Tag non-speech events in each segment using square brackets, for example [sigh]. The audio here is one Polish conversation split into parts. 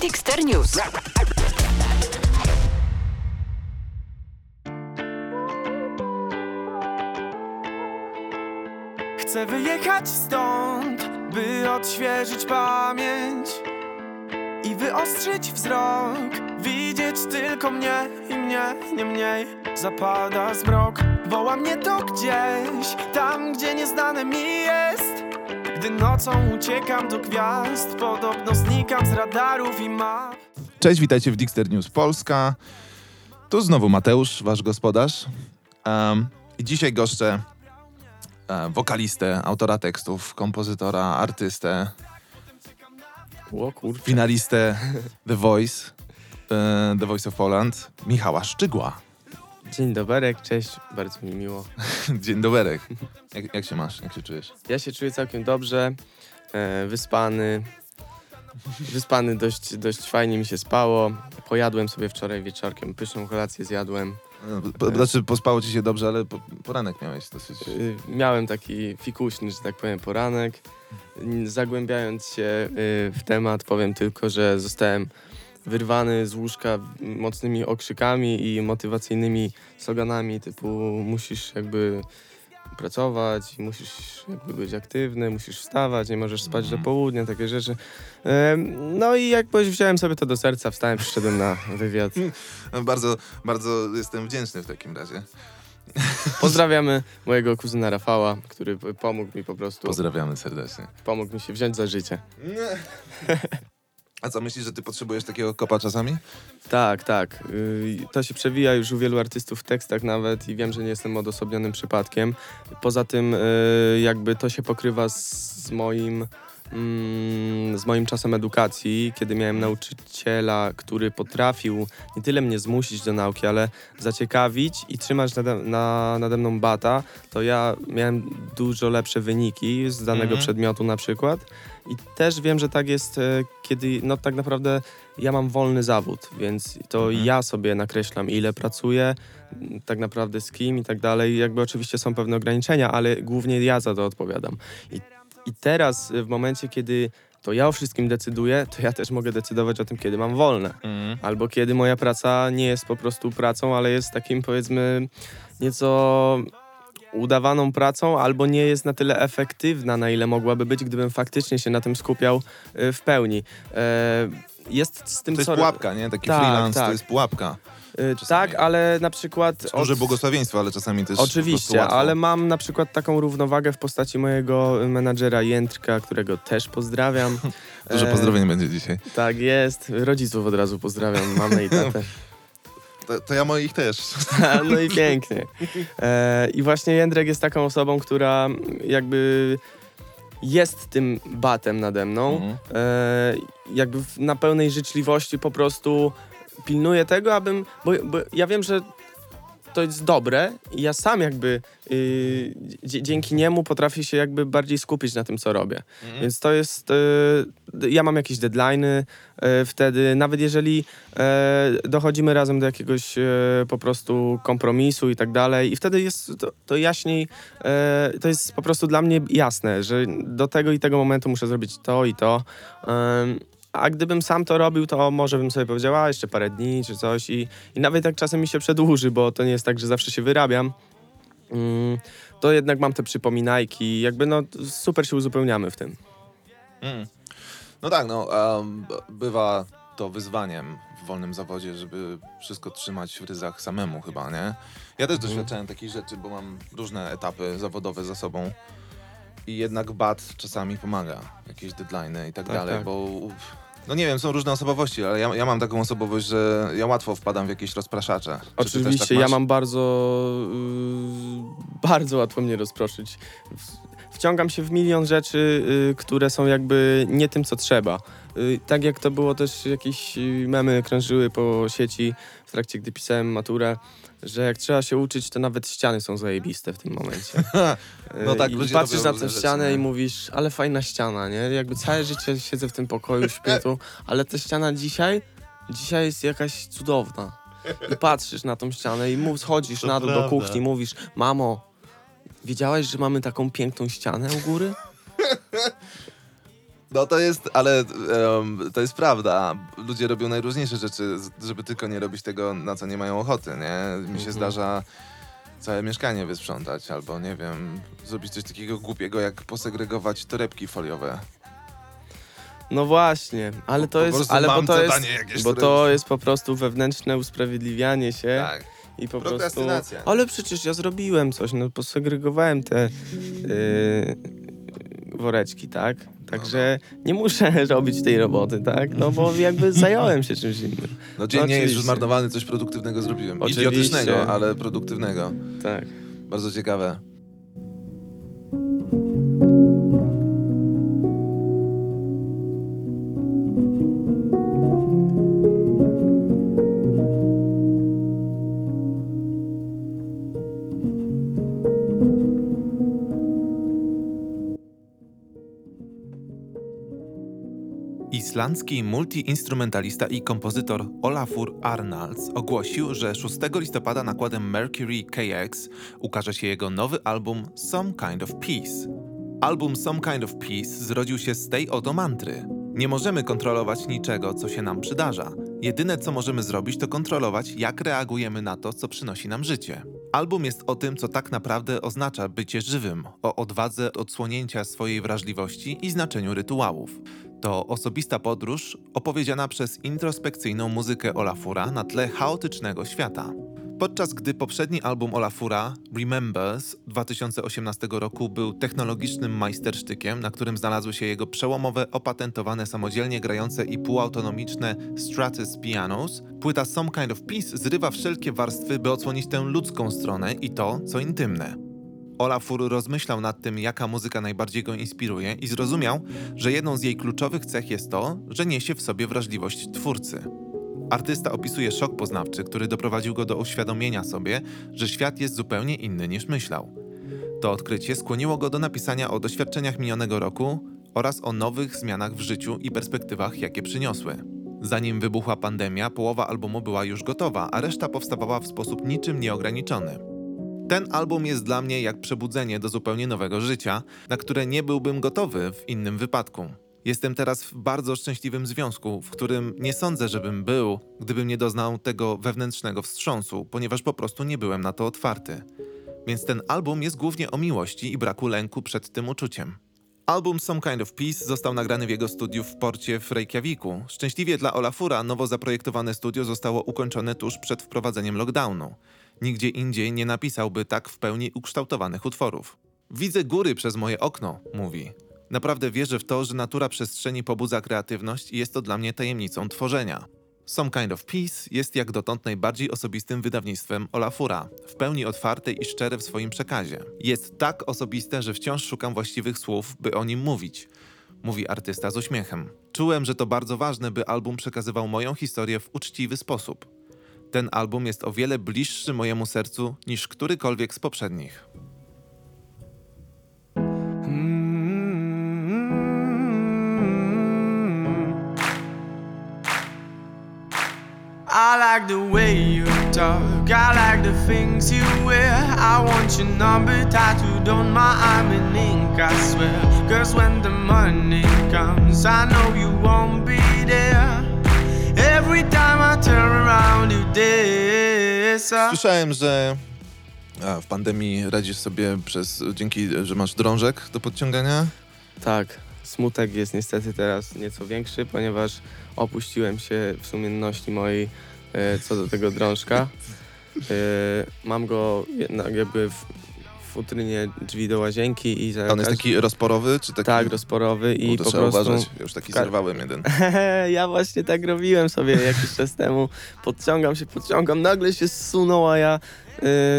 Dexter News. Chcę wyjechać stąd, by odświeżyć pamięć i wyostrzyć wzrok. Widzieć tylko mnie i mnie, nie mniej. Zapada zmrok, woła mnie to gdzieś, tam gdzie nieznane mi jest. Gdy nocą uciekam do gwiazd, podobno znikam z radarów i map. Cześć, witajcie w Dixter News Polska. Tu znowu Mateusz, wasz gospodarz. Um, I dzisiaj goszczę e, wokalistę, autora tekstów, kompozytora, artystę, O kurczę. finalistę The Voice, e, The Voice of Poland, Michała Szczygła. Dzień dobry, cześć, bardzo mi miło. [laughs] Dzień dobry. Jak, jak się masz? Jak się czujesz? Ja się czuję całkiem dobrze, e, wyspany. Wyspany dość, dość fajnie mi się spało. Pojadłem sobie wczoraj wieczorkiem, pyszną kolację zjadłem. E, Po, znaczy, pospało ci się dobrze, ale po, poranek miałeś dosyć. Y, Miałem taki fikuśny, że tak powiem, poranek. Zagłębiając się y, w temat, powiem tylko, że zostałem wyrwany z łóżka mocnymi okrzykami i motywacyjnymi sloganami typu musisz jakby pracować, musisz jakby być aktywny, musisz wstawać, nie możesz spać do południa, takie rzeczy. No i jakoś wziąłem sobie to do serca, wstałem, przyszedłem na wywiad. [laughs] Bardzo, bardzo jestem wdzięczny w takim razie. Pozdrawiamy mojego kuzyna Rafała, który pomógł mi po prostu, Pozdrawiamy serdecznie. pomógł mi się wziąć za życie. [laughs] A co, myślisz, że ty potrzebujesz takiego kopa czasami? Tak, tak. Yy, To się przewija już u wielu artystów w tekstach nawet i wiem, że nie jestem odosobnionym przypadkiem. Poza tym yy, jakby to się pokrywa z moim mm, z moim czasem edukacji, kiedy miałem nauczyciela, który potrafił nie tyle mnie zmusić do nauki, ale zaciekawić i trzymać nade, na, nade mną bata, to ja miałem dużo lepsze wyniki z danego Mhm. przedmiotu na przykład. I też wiem, że tak jest, e, kiedy no tak naprawdę ja mam wolny zawód, więc to Mhm. ja sobie nakreślam, ile pracuję, m, tak naprawdę z kim i tak dalej. Jakby oczywiście są pewne ograniczenia, ale głównie ja za to odpowiadam. I, i teraz, y, w momencie, kiedy to ja o wszystkim decyduję, to ja też mogę decydować o tym, kiedy mam wolne. Albo kiedy moja praca nie jest po prostu pracą, ale jest takim powiedzmy nieco udawaną pracą, albo nie jest na tyle efektywna, na ile mogłaby być, gdybym faktycznie się na tym skupiał y, w pełni. E, Jest z tym To jest co... pułapka, nie? Taki Tak, freelance tak. to jest pułapka. Y, czasami. Tak, ale na przykład... Duże od- błogosławieństwo, ale czasami też Oczywiście, łatwo. ale mam na przykład taką równowagę w postaci mojego menadżera Jędrka, którego też pozdrawiam. [laughs] Duże E, pozdrowienie będzie dzisiaj. Tak jest. Rodziców od razu pozdrawiam, mamę i tatę. [laughs] To, to ja moich też. [laughs] No i pięknie. E, I właśnie Jędrek jest taką osobą, która jakby jest tym batem nade mną. Mhm. E, jakby w, na pełnej życzliwości po prostu pilnuje tego, abym. Bo, bo ja wiem, że to jest dobre i ja sam jakby y, dzie- dzięki niemu potrafię się jakby bardziej skupić na tym, co robię. Mhm. Więc to jest. Y, ja mam jakieś deadline'y y, wtedy, nawet jeżeli e, dochodzimy razem do jakiegoś e, po prostu kompromisu i tak dalej, i wtedy jest to, to jaśniej, e, to jest po prostu dla mnie jasne, że do tego i tego momentu muszę zrobić to i to. A gdybym sam to robił, to może bym sobie powiedział, a jeszcze parę dni czy coś i, i nawet jak czasem mi się przedłuży, bo to nie jest tak, że zawsze się wyrabiam, mm, to jednak mam te przypominajki, jakby no super się uzupełniamy w tym. Mm. No tak, no um, bywa to wyzwaniem w wolnym zawodzie, żeby wszystko trzymać w ryzach samemu chyba, nie? Ja też doświadczałem takich rzeczy, bo mam różne etapy zawodowe za sobą i jednak bat czasami pomaga, jakieś deadline'y i tak, Tak, dalej, tak. bo no nie wiem, są różne osobowości, ale ja, ja mam taką osobowość, że ja łatwo wpadam w jakieś rozpraszacze. Czy ty też Oczywiście, tak ja masz? mam bardzo, yy, bardzo łatwo mnie rozproszyć. W- Wciągam się w milion rzeczy, yy, które są jakby nie tym, co trzeba. Yy, tak jak to było też jakieś memy krążyły po sieci w trakcie, gdy pisałem maturę, że jak trzeba się uczyć, to nawet ściany są zajebiste w tym momencie. [laughs] No tak, I ludzie patrzysz na tę ścianę nie? i mówisz, ale fajna ściana, nie? Jakby całe życie siedzę w tym pokoju, śpię tu, ale ta ściana dzisiaj, dzisiaj jest jakaś cudowna. I patrzysz na tą ścianę i mów, schodzisz To na dół do kuchni, mówisz, mamo, wiedziałaś, że mamy taką piękną ścianę u góry? [laughs] No to jest, ale em, to jest prawda. Ludzie robią najróżniejsze rzeczy, żeby tylko nie robić tego, na co nie mają ochoty, nie? Mi się Mhm. zdarza całe mieszkanie wysprzątać, albo nie wiem, zrobić coś takiego głupiego, jak posegregować torebki foliowe. No właśnie, ale to po jest, ale bo to jest, jakieś, bo to jest po prostu wewnętrzne usprawiedliwianie się Tak. i po prostu... Ale przecież ja zrobiłem coś, no posegregowałem te yy, woreczki, tak? Także nie muszę [laughs] robić tej roboty, tak? No bo jakby [laughs] zająłem się czymś innym. No dzień nie jest już zmarnowany, coś produktywnego zrobiłem. Oczywiście. Idiotycznego, ale produktywnego. Tak. Bardzo ciekawe. Islandzki multiinstrumentalista i kompozytor Olafur Arnalds ogłosił, że 6 listopada nakładem Mercury KX ukaże się jego nowy album Some Kind of Peace. Album Some Kind of Peace zrodził się z tej oto mantry. Nie możemy kontrolować niczego, co się nam przydarza. Jedyne, co możemy zrobić, to kontrolować, jak reagujemy na to, co przynosi nam życie. Album jest o tym, co tak naprawdę oznacza bycie żywym, o odwadze odsłonięcia swojej wrażliwości i znaczeniu rytuałów. To osobista podróż opowiedziana przez introspekcyjną muzykę Olafura na tle chaotycznego świata. Podczas gdy poprzedni album Olafura, Remembers 2018 roku, był technologicznym majstersztykiem, na którym znalazły się jego przełomowe, opatentowane samodzielnie grające i półautonomiczne Stratus Pianos, płyta Some Kind of Peace zrywa wszelkie warstwy, by odsłonić tę ludzką stronę i to, co intymne. Olafur rozmyślał nad tym, jaka muzyka najbardziej go inspiruje i zrozumiał, że jedną z jej kluczowych cech jest to, że niesie w sobie wrażliwość twórcy. Artysta opisuje szok poznawczy, który doprowadził go do uświadomienia sobie, że świat jest zupełnie inny niż myślał. To odkrycie skłoniło go do napisania o doświadczeniach minionego roku oraz o nowych zmianach w życiu i perspektywach, jakie przyniosły. Zanim wybuchła pandemia, połowa albumu była już gotowa, a reszta powstawała w sposób niczym nieograniczony. Ten album jest dla mnie jak przebudzenie do zupełnie nowego życia, na które nie byłbym gotowy w innym wypadku. Jestem teraz w bardzo szczęśliwym związku, w którym nie sądzę, żebym był, gdybym nie doznał tego wewnętrznego wstrząsu, ponieważ po prostu nie byłem na to otwarty. Więc ten album jest głównie o miłości i braku lęku przed tym uczuciem. Album Some Kind of Peace został nagrany w jego studiu w porcie w Reykjaviku. Szczęśliwie dla Olafura nowo zaprojektowane studio zostało ukończone tuż przed wprowadzeniem lockdownu. Nigdzie indziej nie napisałby tak w pełni ukształtowanych utworów. Widzę góry przez moje okno, mówi. Naprawdę wierzę w to, że natura przestrzeni pobudza kreatywność i jest to dla mnie tajemnicą tworzenia. Some Kind of Peace jest jak dotąd najbardziej osobistym wydawnictwem Olafura, w pełni otwarte i szczere w swoim przekazie. Jest tak osobiste, że wciąż szukam właściwych słów, by o nim mówić. Mówi artysta z uśmiechem. Czułem, że to bardzo ważne, by album przekazywał moją historię w uczciwy sposób. Ten album jest o wiele bliższy mojemu sercu niż którykolwiek z poprzednich. I like the way you talk. I like the things you wear. I want your number tattooed on my arm in ink, I swear. Cause when the money comes, I know you won't be there. Słyszałem, że a, w pandemii radzisz sobie przez, dzięki, że masz drążek do podciągania. Tak, smutek jest niestety teraz nieco większy, ponieważ opuściłem się w sumienności mojej e, co do tego drążka. E, mam go jednak jakby w, w futrynie drzwi do łazienki i za On jest taki rozporowy, czy taki... tak rozporowy i to po trzeba prostu uważać, ja już taki Ka- zerwałem jeden. [laughs] ja właśnie tak robiłem sobie jakiś czas temu. Podciągam się, podciągam, nagle się zsunął, a ja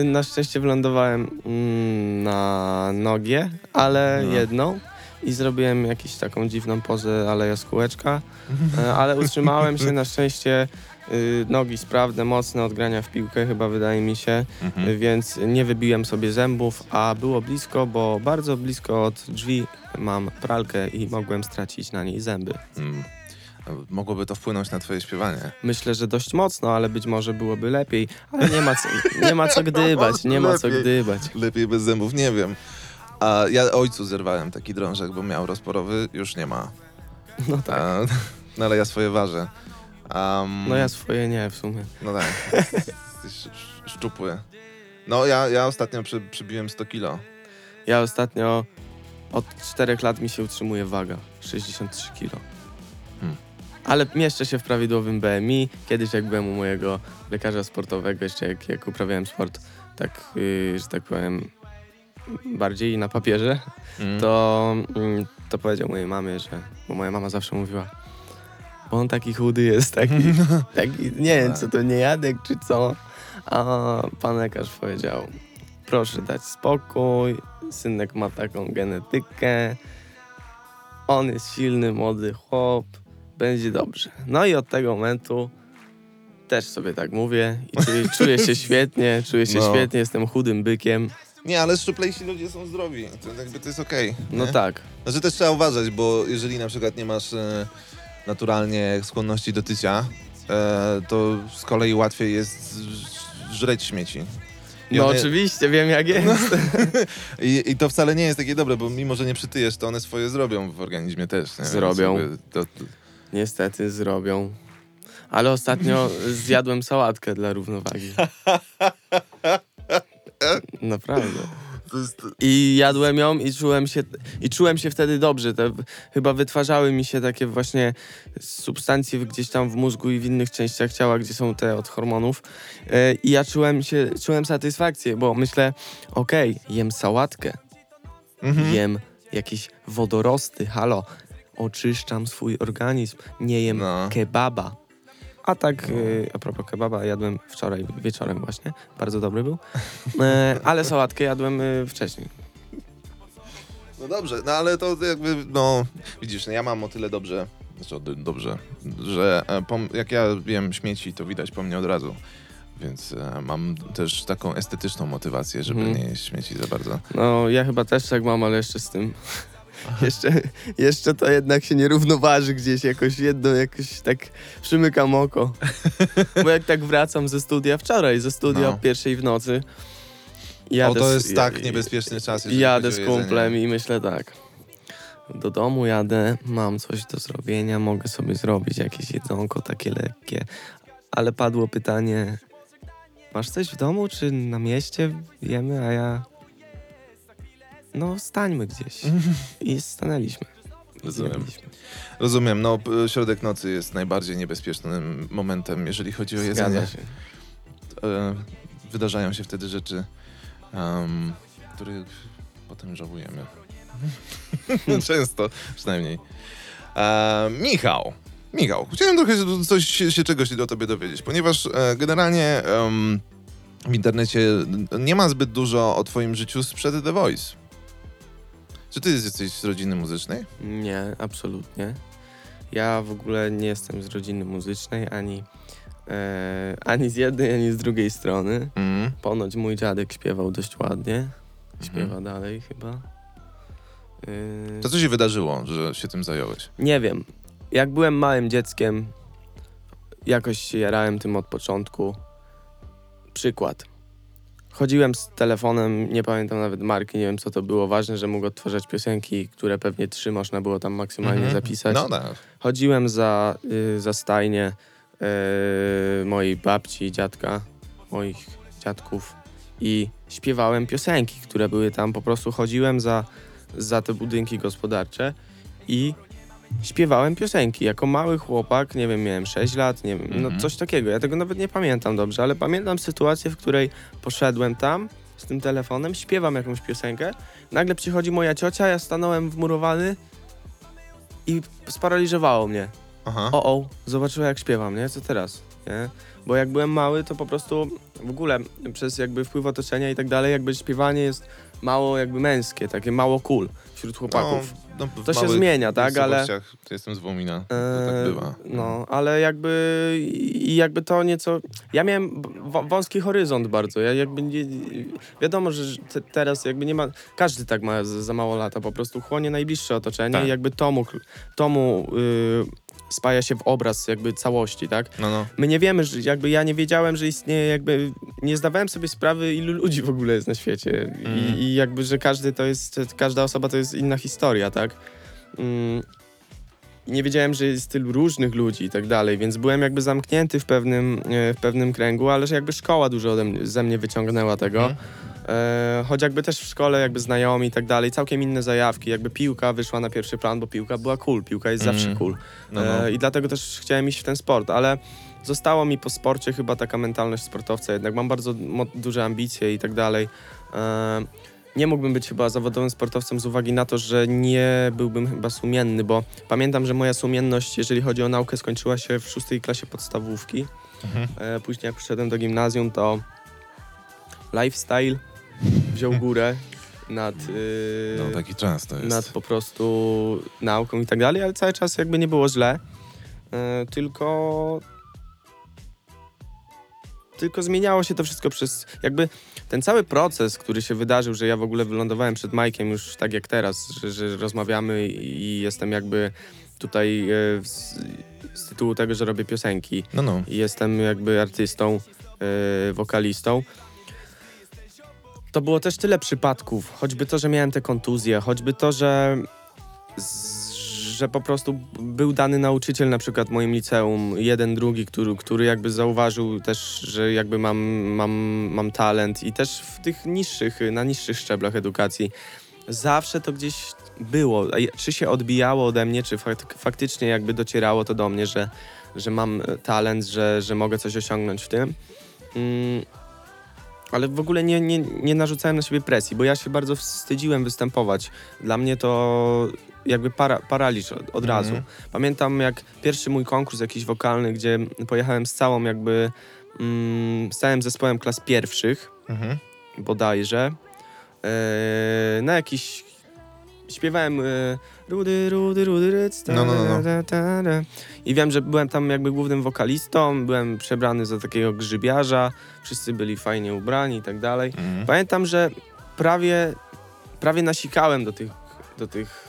y, na szczęście wylądowałem mm, na nogie, ale No. jedną. I zrobiłem jakąś taką dziwną pozę, ale jaskółeczka. [laughs] E, ale utrzymałem się na szczęście. Y, Nogi sprawne, mocne, od grania w piłkę chyba wydaje mi się, Mhm. y, więc nie wybiłem sobie zębów, a było blisko, bo bardzo blisko od drzwi mam pralkę i mogłem stracić na niej zęby. Mm. Mogłoby to wpłynąć na twoje śpiewanie. Myślę, że dość mocno, ale być może byłoby lepiej. Ale nie ma co, nie ma co [laughs] gdybać, nie ma co Lepiej. gdybać. Lepiej bez zębów, nie wiem. A ja ojcu zerwałem taki drążek, bo miał rozporowy, już nie ma. No tak. A, [laughs] no ale ja swoje ważę. Um, No ja swoje nie w sumie. No tak. Jesteś sz- szczupły. No ja, ja ostatnio przy, przybiłem 100 kilo. Ja ostatnio od 4 lat mi się utrzymuje waga 63 kg. Hmm. Ale mieszczę się w prawidłowym BMI. Kiedyś jak byłem u mojego lekarza sportowego, jeszcze jak, jak uprawiałem sport, tak, yy, że tak powiem, bardziej na papierze, Mm. to, to powiedział mojej mamie, że, bo moja mama zawsze mówiła, on taki chudy jest, taki, [laughs] taki nie wiem, co to nie jadek czy co. A pan lekarz powiedział, proszę dać spokój, synek ma taką genetykę, on jest silny, młody chłop, będzie dobrze. No i od tego momentu też sobie tak mówię i czuję, czuję się [laughs] świetnie, czuję się No. świetnie, jestem chudym bykiem. Nie, ale szczuplejsi ludzie są zdrowi. To jakby to jest okej. No nie? tak. Znaczy też trzeba uważać, bo jeżeli na przykład nie masz e, naturalnie skłonności do tycia, e, to z kolei łatwiej jest żreć śmieci. I No one- oczywiście, wiem jak jest. [laughs] I, I to wcale nie jest takie dobre, bo mimo, że nie przytyjesz, to one swoje zrobią w organizmie też. Nie? Zrobią. to, Niestety zrobią. Ale ostatnio [laughs] zjadłem sałatkę dla równowagi. [laughs] Naprawdę. To jest, I jadłem ją i czułem się, i czułem się wtedy dobrze. Te, chyba wytwarzały mi się takie właśnie substancje gdzieś tam w mózgu i w innych częściach ciała, gdzie są te od hormonów. E, I ja czułem się, czułem satysfakcję, bo myślę, okej, jem sałatkę, mhm. jem jakieś wodorosty, halo, oczyszczam swój organizm, nie jem No. kebaba. A tak, y, a propos kebaba, jadłem wczoraj wieczorem właśnie, bardzo dobry był, [laughs] e, ale sałatkę jadłem y, wcześniej. No dobrze, no ale to jakby, no widzisz, no ja mam o tyle dobrze, znaczy dobrze, że e, pom- jak ja wiem śmieci, to widać po mnie od razu. Więc e, mam też taką estetyczną motywację, żeby Mhm. nie jeść śmieci za bardzo. No, ja chyba też tak mam, ale jeszcze z tym. [laughs] Jeszcze, jeszcze to jednak się nie równoważy gdzieś, jakoś jedno, jakoś tak przymykam oko. [laughs] Bo jak tak wracam ze studia wczoraj, ze studia No. o pierwszej w nocy. o, jadę to z- jest tak niebezpieczny czas, Jadę z o kumplem i myślę tak. Do domu jadę, mam coś do zrobienia, mogę sobie zrobić jakieś jedzonko takie lekkie. Ale padło pytanie, masz coś w domu, czy na mieście jemy, a ja... No, stańmy gdzieś. [laughs] I stanęliśmy. Rozumiem. Rozumiem, no środek nocy jest najbardziej niebezpiecznym momentem, jeżeli chodzi o jedzenie. E, wydarzają się wtedy rzeczy, um, których potem żałujemy. [laughs] Często, przynajmniej. E, Michał. Michał, chciałem trochę się- coś się, czegoś do tobie dowiedzieć, ponieważ e, generalnie em, w internecie nie ma zbyt dużo o twoim życiu sprzed The Voice. Czy ty jesteś z rodziny muzycznej? Nie, absolutnie. Ja w ogóle nie jestem z rodziny muzycznej, ani, e, ani z jednej, ani z drugiej strony. Mm. Ponoć mój dziadek śpiewał dość ładnie. Śpiewa Mhm. dalej chyba. Yy, To co się wydarzyło, że się tym zająłeś? Nie wiem. Jak byłem małym dzieckiem, jakoś się jarałem tym od początku. Przykład. Chodziłem z telefonem, nie pamiętam nawet marki, nie wiem co to było. Ważne, że mógł odtwarzać piosenki, które pewnie trzy można było tam maksymalnie Mhm. zapisać. No tak. Chodziłem za, y, za stajnię y, mojej babci, dziadka, moich dziadków i śpiewałem piosenki, które były tam. Po prostu chodziłem za, za te budynki gospodarcze i śpiewałem piosenki. Jako mały chłopak, nie wiem, miałem 6 lat, nie wiem, no Mhm. coś takiego. Ja tego nawet nie pamiętam dobrze, ale pamiętam sytuację, w której poszedłem tam z tym telefonem, śpiewam jakąś piosenkę, nagle przychodzi moja ciocia, ja stanąłem wmurowany i sparaliżowało mnie. Aha. O, o, zobaczyła jak śpiewam, nie? Co teraz? Nie? Bo jak byłem mały, to po prostu w ogóle przez jakby wpływ otoczenia i tak dalej, jakby śpiewanie jest mało jakby męskie, takie mało cool wśród chłopaków. No, no, to się zmienia, tak? Ale, to jestem z Wołmina, to tak e, bywa. No, ale jakby i jakby to nieco... Ja miałem wąski horyzont bardzo. Ja jakby nie, wiadomo, że te, teraz jakby nie ma... Każdy tak ma za, mało lata, po prostu chłonie najbliższe otoczenie Tak. i jakby tomu, tomu y, spaja się w obraz jakby całości, tak? No, no. My nie wiemy, że jakby ja nie wiedziałem, że istnieje jakby, nie zdawałem sobie sprawy, ilu ludzi w ogóle jest na świecie Mm. I, i jakby, że każdy to jest, każda osoba to jest inna historia, tak? Mm. i nie wiedziałem, że jest tylu różnych ludzi i tak dalej, więc byłem jakby zamknięty w pewnym, e, w pewnym kręgu, ale że jakby szkoła dużo ode mnie, ze mnie wyciągnęła tego. Mhm. E, choć jakby też w szkole jakby znajomi i tak dalej, całkiem inne zajawki, jakby piłka wyszła na pierwszy plan, bo piłka była cool, piłka jest zawsze cool. No, no. E, I dlatego też chciałem iść w ten sport, ale zostało mi po sporcie chyba taka mentalność sportowca jednak. Mam bardzo mo- duże ambicje i tak dalej. E, nie mógłbym być chyba zawodowym sportowcem z uwagi na to, że nie byłbym chyba sumienny, bo pamiętam, że moja sumienność, jeżeli chodzi o naukę, skończyła się w szóstej klasie podstawówki. Mhm. E, później jak przyszedłem do gimnazjum, to lifestyle wziął górę nad, y, no taki jest. nad po prostu nauką i tak dalej, ale cały czas jakby nie było źle. E, tylko tylko zmieniało się to wszystko przez jakby ten cały proces, który się wydarzył, że ja w ogóle wylądowałem przed Majkiem już tak jak teraz, że, że rozmawiamy i jestem jakby tutaj e, z, z tytułu tego, że robię piosenki No, no. i jestem jakby artystą, e, wokalistą. To było też tyle przypadków, choćby to, że miałem te kontuzje, choćby to, że, że po prostu był dany nauczyciel na przykład w moim liceum, jeden, drugi, który, który jakby zauważył też, że jakby mam, mam, mam talent i też w tych niższych, na niższych szczeblach edukacji. Zawsze to gdzieś było, czy się odbijało ode mnie, czy fak- faktycznie jakby docierało to do mnie, że, że mam talent, że, że mogę coś osiągnąć w tym. Mm, ale w ogóle nie, nie, nie narzucałem na siebie presji, bo ja się bardzo wstydziłem występować. Dla mnie to jakby para, paraliż od, od Mhm. razu. Pamiętam jak pierwszy mój konkurs jakiś wokalny, gdzie pojechałem z całą jakby, mm, z całym zespołem klas pierwszych, Mhm. bodajże, e, na jakiś... Śpiewałem e, Rudy, Rudy, Rudy, ryc, ta, No, no, no, no. ta, ta, ta. I wiem, że byłem tam jakby głównym wokalistą, byłem przebrany za takiego grzybiarza, wszyscy byli fajnie ubrani i tak dalej. Mhm. Pamiętam, że prawie, prawie nasikałem do tych, do tych,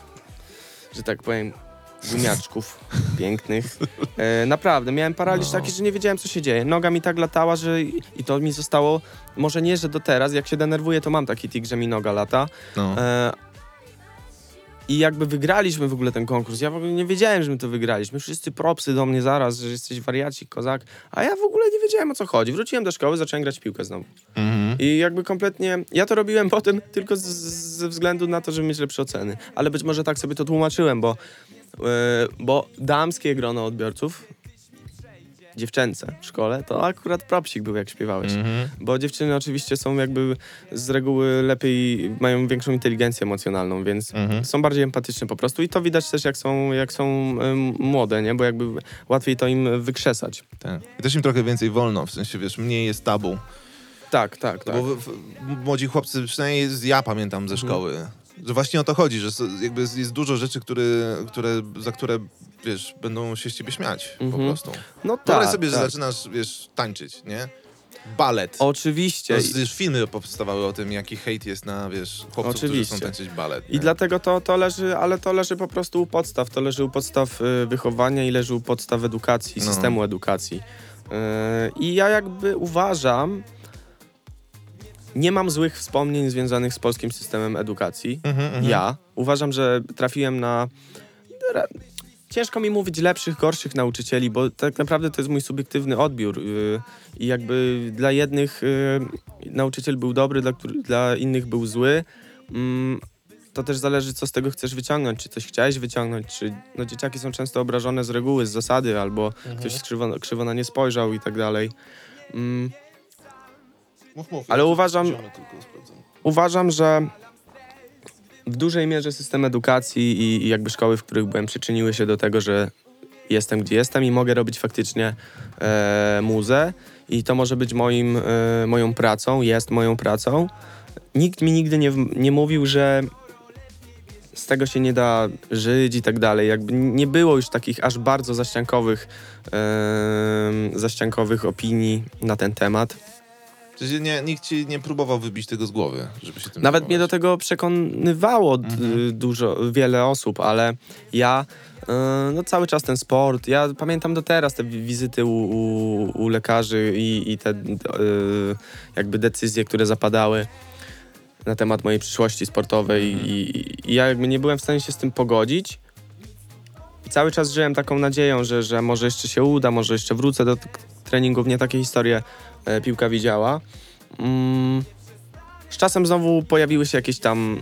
że tak powiem, gumiaczków [laughs] pięknych. E, naprawdę, miałem paraliż No. taki, że nie wiedziałem, co się dzieje. Noga mi tak latała, że i i to mi zostało, może nie, że do teraz, jak się denerwuję, to mam taki tik, że mi noga lata. No. E, I jakby wygraliśmy w ogóle ten konkurs. Ja w ogóle nie wiedziałem, że my to wygraliśmy. Wszyscy propsy do mnie zaraz, że jesteś wariacik, kozak. A ja w ogóle nie wiedziałem, o co chodzi. Wróciłem do szkoły, zacząłem grać piłkę znowu. Mhm. I jakby kompletnie. Ja to robiłem potem tylko z, ze względu na to, żeby mieć lepsze oceny. Ale być może tak sobie to tłumaczyłem, bo, e, bo damskie grono odbiorców, dziewczęce w szkole, to akurat propsik był, jak śpiewałeś. Mhm. Bo dziewczyny oczywiście są jakby z reguły lepiej, mają większą inteligencję emocjonalną, więc Mhm. są bardziej empatyczne po prostu. I to widać też, jak są, jak są młode, nie? Bo jakby łatwiej to im wykrzesać. Tak. I też im trochę więcej wolno, w sensie, wiesz, mniej jest tabu. Tak, tak, tak. Bo w, w, młodzi chłopcy, przynajmniej ja pamiętam ze Mhm. Że właśnie o to chodzi, że jakby jest, dużo rzeczy, które, które, za które, wiesz, będą się z ciebie śmiać po Mhm. prostu. No Wyobraź tak, sobie, że tak. zaczynasz, wiesz, tańczyć, nie? Balet. Oczywiście. I- przecież filmy powstawały o tym, jaki hejt jest na, wiesz, chłopców, którzy Oczywiście. chcą tańczyć balet. I nie? dlatego to, to leży, ale to leży po prostu u podstaw. To leży u podstaw y, wychowania i leży u podstaw edukacji, No. systemu edukacji. Y, I ja jakby uważam, nie mam złych wspomnień związanych z polskim systemem edukacji. Mhm, mhm. Ja uważam, że trafiłem na. Ciężko mi mówić lepszych, gorszych nauczycieli, bo tak naprawdę to jest mój subiektywny odbiór. yy, I jakby dla jednych yy, nauczyciel był dobry, dla, innych był zły. Mm, to też zależy, co z tego chcesz wyciągnąć. Czy coś chciałeś wyciągnąć, czy no, dzieciaki są często obrażone z reguły, z zasady, albo Mhm. ktoś krzywo, krzywo na nie spojrzał i tak dalej. Mm, Mów, mów, Ale uważam-. Uważam, że w dużej mierze system edukacji i, i jakby szkoły, w których byłem, przyczyniły się do tego, że jestem gdzie jestem i mogę robić faktycznie e, muzę i to może być moim, e, moją pracą, jest moją pracą. Nikt mi nigdy nie, nie mówił, że z tego się nie da żyć i tak dalej. Jakby nie było już takich aż bardzo zaściankowych, e, zaściankowych opinii na ten temat. Przecież nie, nikt ci nie próbował wybić tego z głowy, żeby się tym Nawet mnie do zajmować. tego przekonywało d- Mhm. dużo, wiele osób, ale ja e, no cały czas ten sport, ja pamiętam do teraz te wi- wizyty u, u, u lekarzy i, i te e, jakby decyzje, które zapadały na temat mojej przyszłości sportowej Mhm. i, i ja jakby nie byłem w stanie się z tym pogodzić I cały czas żyłem taką nadzieją, że, że może jeszcze się uda, może jeszcze wrócę do treningów. Nie takie historie piłka widziała. Mm, z czasem znowu pojawiły się jakieś tam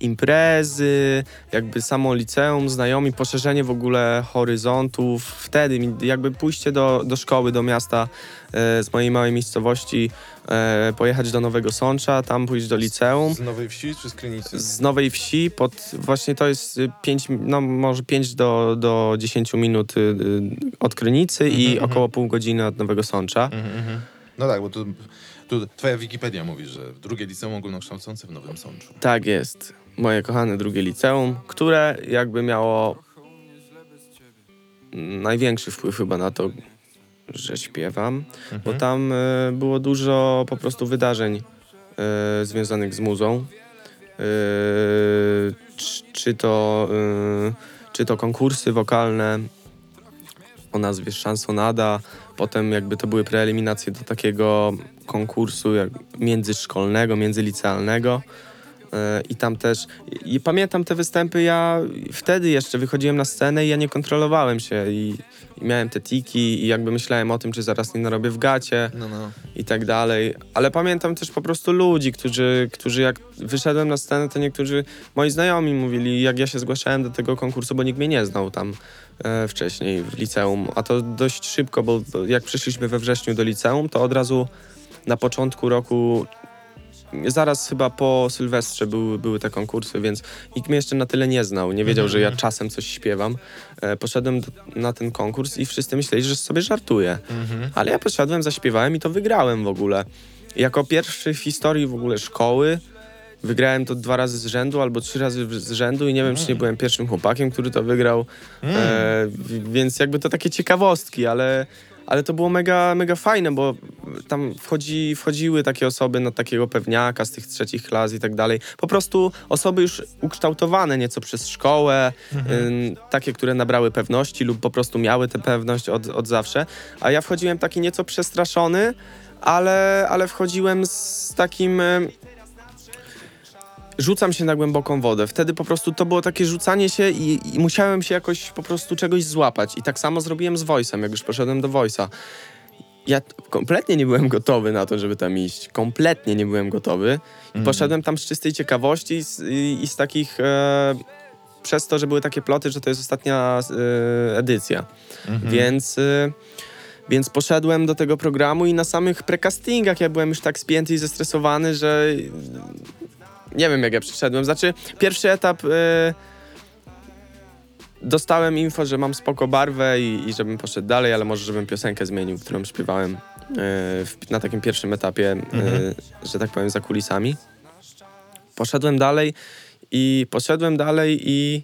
imprezy, jakby samo liceum, znajomi, poszerzenie w ogóle horyzontów. Wtedy jakby pójście do, do szkoły, do miasta e, z mojej małej miejscowości, e, pojechać do Nowego Sącza, tam pójść do liceum. Z Nowej Wsi czy z Krynicy? Z Nowej Wsi, pod, właśnie to jest 5, no może 5 do, do 10 minut y, y, od Krynicy i Mhm, mhm. około pół godziny od Nowego Sącza. Mhm, mhm. No tak, bo tu, tu twoja Wikipedia mówi, że drugie liceum ogólnokształcące w Nowym Sączu. Tak jest, moje kochane drugie liceum, które jakby miało największy wpływ chyba na to, że śpiewam, bo tam e, było dużo po prostu wydarzeń e, związanych z muzą. E, czy, czy, to, czy to konkursy wokalne o nazwie Chansonada, potem jakby to były preeliminacje do takiego konkursu jak międzyszkolnego, międzylicealnego. I tam też, i, pamiętam te występy, ja wtedy jeszcze wychodziłem na scenę i ja nie kontrolowałem się i, i miałem te tiki i jakby myślałem o tym, czy zaraz nie narobię w gacie No, no. i tak dalej. Ale pamiętam też po prostu ludzi, którzy, którzy jak wyszedłem na scenę, to niektórzy moi znajomi mówili, jak ja się zgłaszałem do tego konkursu, bo nikt mnie nie znał tam e, wcześniej w liceum, a to dość szybko, bo jak przyszliśmy we wrześniu do liceum, to od razu na początku roku Zaraz chyba po Sylwestrze były, były te konkursy, więc nikt mnie jeszcze na tyle nie znał. Nie wiedział, że ja czasem coś śpiewam. E, poszedłem do, na ten konkurs i wszyscy myśleli, że sobie żartuję. Mhm. Ale ja poszedłem, zaśpiewałem i to wygrałem w ogóle. Jako pierwszy w historii w ogóle szkoły wygrałem to dwa razy z rzędu albo trzy razy z rzędu i nie wiem, czy nie byłem pierwszym chłopakiem, który to wygrał. E, w- więc jakby to takie ciekawostki, ale, ale to było mega, mega fajne, bo tam wchodzi, wchodziły takie osoby na takiego pewniaka z tych trzecich klas i tak dalej. Po prostu osoby już ukształtowane nieco przez szkołę, ym, takie, które nabrały pewności lub po prostu miały tę pewność od, od zawsze. A ja wchodziłem taki nieco przestraszony, ale, ale wchodziłem z takim... Rzucam się na głęboką wodę. Wtedy po prostu to było takie rzucanie się i, i musiałem się jakoś po prostu czegoś złapać. I tak samo zrobiłem z Voice'em, jak już poszedłem do Voice'a. Ja kompletnie nie byłem gotowy na to, żeby tam iść. Kompletnie nie byłem gotowy. I poszedłem tam z czystej ciekawości i z, i, i z takich... E, przez to, że były takie ploty, że to jest ostatnia e, edycja. Więc... E, więc poszedłem do tego programu i na samych precastingach ja byłem już tak spięty i zestresowany, że nie wiem jak ja przyszedłem. Znaczy, pierwszy etap e, dostałem info, że mam spoko barwę i, i żebym poszedł dalej, ale może żebym piosenkę zmienił, którą śpiewałem e, w, na takim pierwszym etapie, e, że tak powiem, za kulisami. Poszedłem dalej i poszedłem dalej i,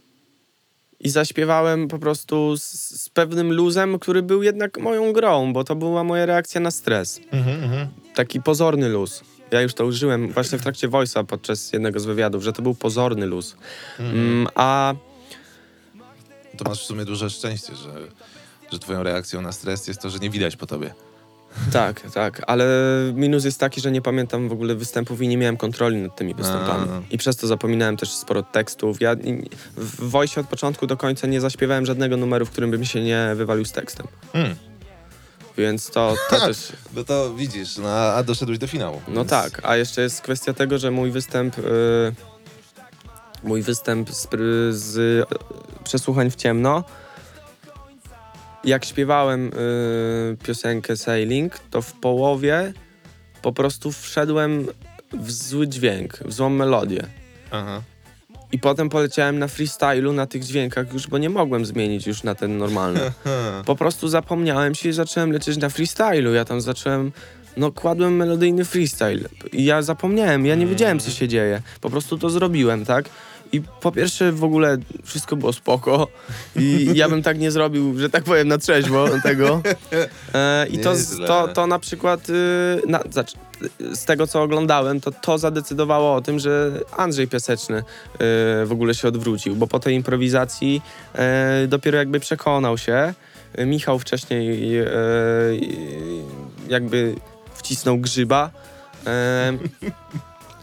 i zaśpiewałem po prostu z, z pewnym luzem, który był jednak moją grą, bo to była moja reakcja na stres Mhm, mhm. taki pozorny luz. Ja już to użyłem właśnie w trakcie Voice'a podczas jednego z wywiadów, że to był pozorny luz. Mm, a To masz w sumie duże szczęście, że, że twoją reakcją na stres jest to, że nie widać po tobie. [laughs] tak, tak, ale minus jest taki, że nie pamiętam w ogóle występów i nie miałem kontroli nad tymi występami. A. I przez to zapominałem też sporo tekstów. Ja w Voice'ie od początku do końca nie zaśpiewałem żadnego numeru, w którym bym się nie wywalił z tekstem. Hmm. Więc to, to też... No to widzisz, no, a doszedłeś do finału. No więc- tak, a jeszcze jest kwestia tego, że mój występ. y, mój występ z, z y, przesłuchań w ciemno. Jak śpiewałem y, piosenkę Sailing, to w połowie po prostu wszedłem w zły dźwięk, w złą melodię. Aha. I potem poleciałem na freestylu na tych dźwiękach już, bo nie mogłem zmienić już na ten normalny. [laughs] Po prostu zapomniałem się i zacząłem lecieć na freestylu. Ja tam zacząłem, no kładłem melodyjny freestyle. I ja zapomniałem, ja nie wiedziałem co się dzieje. Po prostu to zrobiłem, tak? I po pierwsze w ogóle wszystko było spoko i ja bym tak nie zrobił, że tak powiem, na trzeźwo tego. [laughs] E, I to, to, to na przykład y, na, zacz- z tego, co oglądałem, to to zadecydowało o tym, że Andrzej Piaseczny y, w ogóle się odwrócił, bo po tej improwizacji y, dopiero jakby przekonał się. Y, Michał wcześniej jakby wcisnął grzyba. [laughs]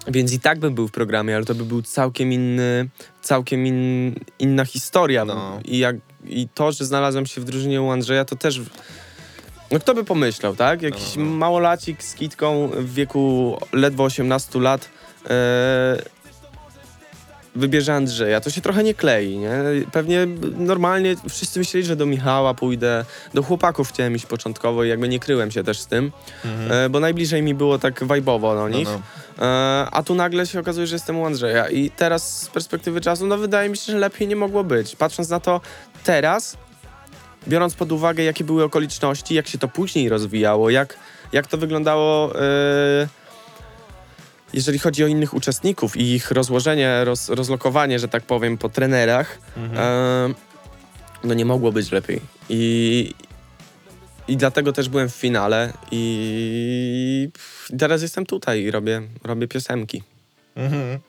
Więc i tak bym był w programie, ale to by był całkiem inny, całkiem in, inna historia. No. I, jak, I to, że znalazłem się w drużynie u Andrzeja, to też... No kto by pomyślał, tak? Jakiś No, no, no. małolacik z kitką w wieku ledwo 18 lat e, wybierze Andrzeja. To się trochę nie klei, nie? Pewnie normalnie wszyscy myśleli, że do Michała pójdę. Do chłopaków chciałem iść początkowo i jakby nie kryłem się też z tym, e, bo najbliżej mi było tak wajbowo do No, nich. no. E, a tu nagle się okazuje, że jestem u Andrzeja. I teraz z perspektywy czasu, no wydaje mi się, że lepiej nie mogło być. Patrząc na to teraz, biorąc pod uwagę, jakie były okoliczności, jak się to później rozwijało, jak, jak to wyglądało, e, jeżeli chodzi o innych uczestników i ich rozłożenie, roz, rozlokowanie, że tak powiem, po trenerach, e, no nie mogło być lepiej. I, i dlatego też byłem w finale i teraz jestem tutaj i robię, robię piosenki. Mhm.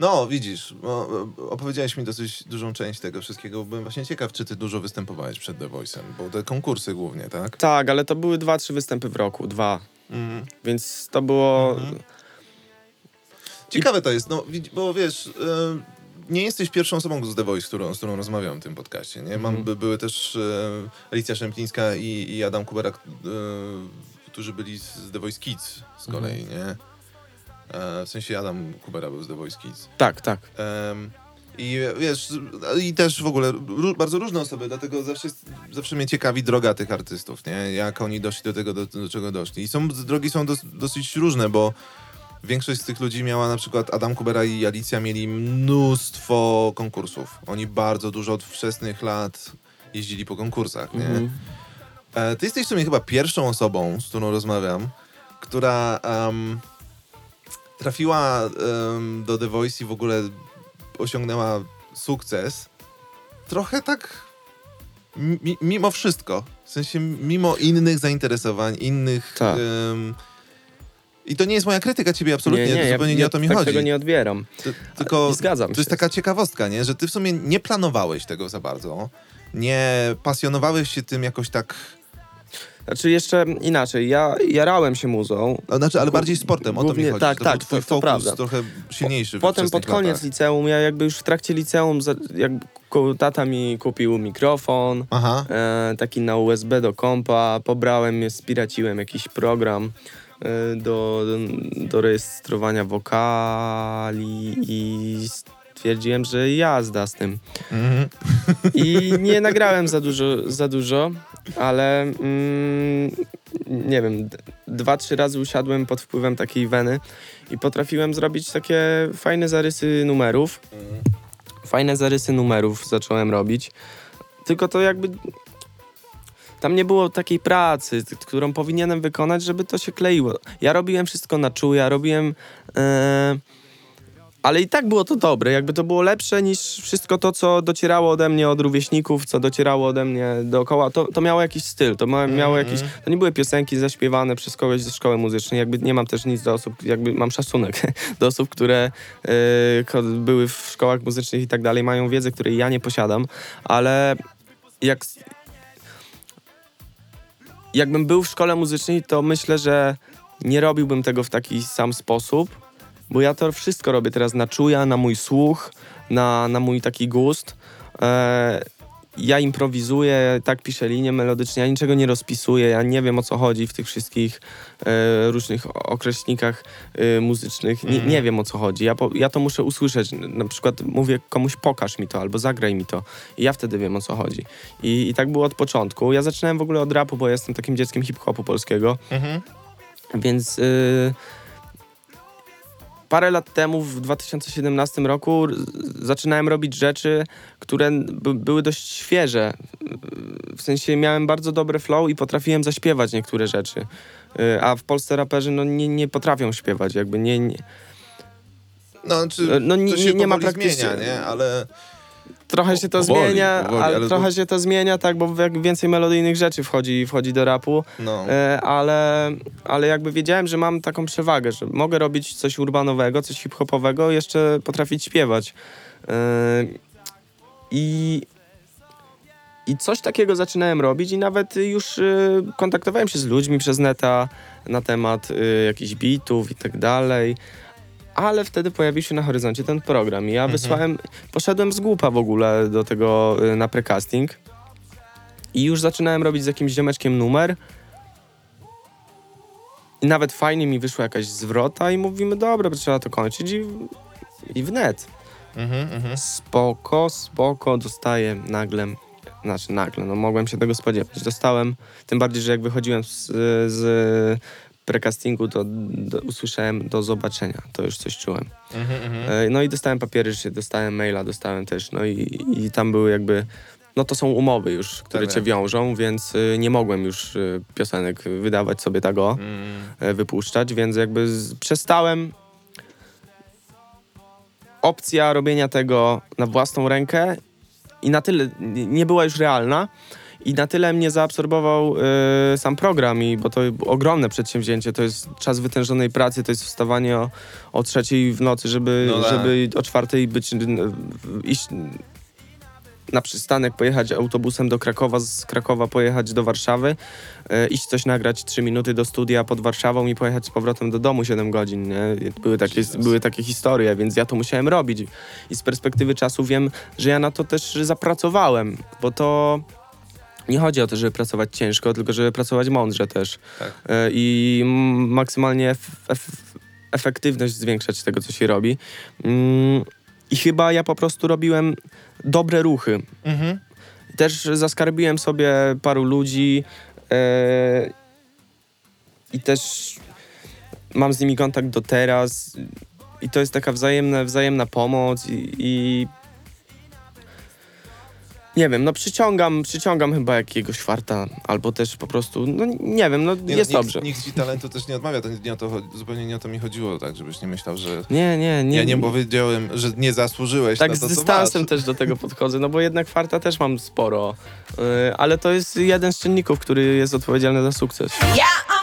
No, widzisz, no, opowiedziałeś mi dosyć dużą część tego wszystkiego. Byłem właśnie ciekaw, czy ty dużo występowałeś przed The Voice'em, bo te konkursy głównie, tak? Tak, ale to były dwa, trzy występy w roku, dwa. Mhm. Więc to było... Ciekawe to jest, no, bo wiesz, e, nie jesteś pierwszą osobą z The Voice, z którą, z którą rozmawiam w tym podcaście, nie? Mam, by, były też e, Alicja Szemplińska i, i Adam Kubera, e, którzy byli z The Voice Kids z kolei, nie? E, w sensie Adam Kubera był z The Voice Kids. Tak, tak. Em, I wiesz, i też w ogóle ró- bardzo różne osoby, dlatego zawsze, jest- zawsze mnie ciekawi droga tych artystów, nie? Jak oni doszli do tego, do, do czego doszli. I są, drogi są dos, dosyć różne, bo większość z tych ludzi miała na przykład Adam Kubera i Alicja mieli mnóstwo konkursów. Oni bardzo dużo od wczesnych lat jeździli po konkursach, nie? Mhm. E, ty jesteś w sumie chyba pierwszą osobą, z którą rozmawiam, która em, trafiła em, do The Voice i w ogóle osiągnęła sukces. Trochę tak mi, mimo wszystko. W sensie mimo innych zainteresowań, innych... Tak. I to nie jest moja krytyka ciebie, absolutnie. nie, nie, to zupełnie ja, nie o to mi tak chodzi. tego nie odbieram. Ty- tylko zgadzam to się. jest taka ciekawostka, nie? że ty w sumie nie planowałeś tego za bardzo. Nie pasjonowałeś się tym jakoś tak Znaczy jeszcze inaczej, ja jarałem się muzą. A, Znaczy, ale bardziej sportem, o to mi Głównie- chodzi. tak, to tak, to- to prawda. trochę silniejszy Potem pod koniec latach. liceum, ja jakby już w trakcie liceum, za- jak ko- tata mi kupił mikrofon, e, taki na USB do kompa, pobrałem, spiraciłem jakiś program e, do, do rejestrowania wokali i stwierdziłem, że jazda z tym. Mhm. I [laughs] nie nagrałem za dużo, za dużo ale mm, nie wiem, dwa, trzy razy usiadłem pod wpływem takiej weny i potrafiłem zrobić takie fajne zarysy numerów. Fajne zarysy numerów zacząłem robić. Tylko to jakby tam nie było takiej pracy, którą powinienem wykonać, żeby to się kleiło. Ja robiłem wszystko na czuja, robiłem. E, ale i tak było to dobre, jakby to było lepsze niż wszystko to, co docierało ode mnie od rówieśników, co docierało ode mnie dookoła. To, to miało jakiś styl, to ma, miało jakiś. To nie były piosenki zaśpiewane przez kogoś ze szkoły muzycznej. Jakby nie mam też nic do osób, jakby mam szacunek [laughs] do osób, które ko- były w szkołach muzycznych i tak dalej, mają wiedzę, której ja nie posiadam, ale jak jakbym był w szkole muzycznej, to myślę, że nie robiłbym tego w taki sam sposób, bo ja to wszystko robię teraz na czuja, na mój słuch, na, na mój taki gust. E, ja improwizuję, tak piszę linie melodyczne, ja niczego nie rozpisuję, ja nie wiem o co chodzi w tych wszystkich e, różnych określnikach e, muzycznych, nie, nie wiem o co chodzi. Ja, po, ja to muszę usłyszeć, na przykład mówię komuś pokaż mi to albo zagraj mi to i ja wtedy wiem o co chodzi. I, I tak było od początku. Ja zaczynałem w ogóle od rapu, bo jestem takim dzieckiem hip-hopu polskiego. Mhm. Więc y, parę lat temu, w 2017 roku, zaczynałem robić rzeczy, które by, były dość świeże. Y, W sensie miałem bardzo dobre flow i potrafiłem zaśpiewać niektóre rzeczy. Y, a w Polsce raperzy no, nie, nie potrafią śpiewać, jakby nie, nie. No, czy No, nie- nie- nie ma praktycznie- zmienia, nie? Ale Trochę się to Powoli, zmienia, powoli, ale ale trochę to- się to zmienia, tak, bo jak więcej melodyjnych rzeczy wchodzi, wchodzi do rapu. no. E, ale, ale jakby wiedziałem, że mam taką przewagę, że mogę robić coś urbanowego, coś hip-hopowego, jeszcze potrafić śpiewać. E, I, I coś takiego zaczynałem robić i nawet już e, kontaktowałem się z ludźmi przez neta na temat e, jakichś bitów i tak dalej. Ale wtedy pojawił się na horyzoncie ten program i ja Mhm. wysłałem, poszedłem z głupa w ogóle do tego y, na precasting i już zaczynałem robić z jakimś ziomeczkiem numer i nawet fajnie mi wyszła jakaś zwrota i mówimy, dobra, trzeba to kończyć i, i wnet. Mhm, mhm. Spoko, spoko, dostaję nagle, znaczy nagle, no mogłem się tego spodziewać. Dostałem, tym bardziej, że jak wychodziłem z, z precastingu, to do, usłyszałem do zobaczenia, to już coś czułem. Mhm, mhm. E, No i dostałem papiery, dostałem maila, dostałem też, no i, i tam były jakby, no to są umowy już, które Tak, cię wiążą, więc y, nie mogłem już y, piosenek wydawać sobie tak o Mm. wypuszczać, więc jakby z, przestałem. Opcja robienia tego na własną rękę i na tyle nie była już realna i na tyle mnie zaabsorbował e, sam program, i, bo to ogromne przedsięwzięcie, to jest czas wytężonej pracy, to jest wstawanie o, o trzeciej w nocy, żeby, No tak. żeby o czwartej być, iść na przystanek, pojechać autobusem do Krakowa, z Krakowa pojechać do Warszawy, e, iść coś nagrać 3 minuty do studia pod Warszawą i pojechać z powrotem do domu 7 godzin. Nie? Były, takie, Jesus. były takie historie, więc ja to musiałem robić. I z perspektywy czasu wiem, że ja na to też zapracowałem, bo to nie chodzi o to, żeby pracować ciężko, tylko żeby pracować mądrze też. Tak. E, I maksymalnie ef- ef- efektywność zwiększać tego, co się robi. Mm, I chyba ja po prostu robiłem dobre ruchy. Mhm. Też zaskarbiłem sobie paru ludzi e, i też mam z nimi kontakt do teraz i to jest taka wzajemna, wzajemna pomoc i, i nie wiem, no przyciągam, przyciągam chyba jakiegoś farta, albo też po prostu, no nie wiem, no Nie, jest nikt, dobrze. Nikt ci talentu też nie odmawia, to nie o to, zupełnie nie o to mi chodziło, tak, żebyś nie myślał, że... Nie, nie, nie. Ja nie powiedziałem, że nie zasłużyłeś tak na z to, co dystansem masz. też do tego podchodzę, no bo jednak farta też mam sporo, y, ale to jest jeden z czynników, który jest odpowiedzialny za sukces. Yeah, I'm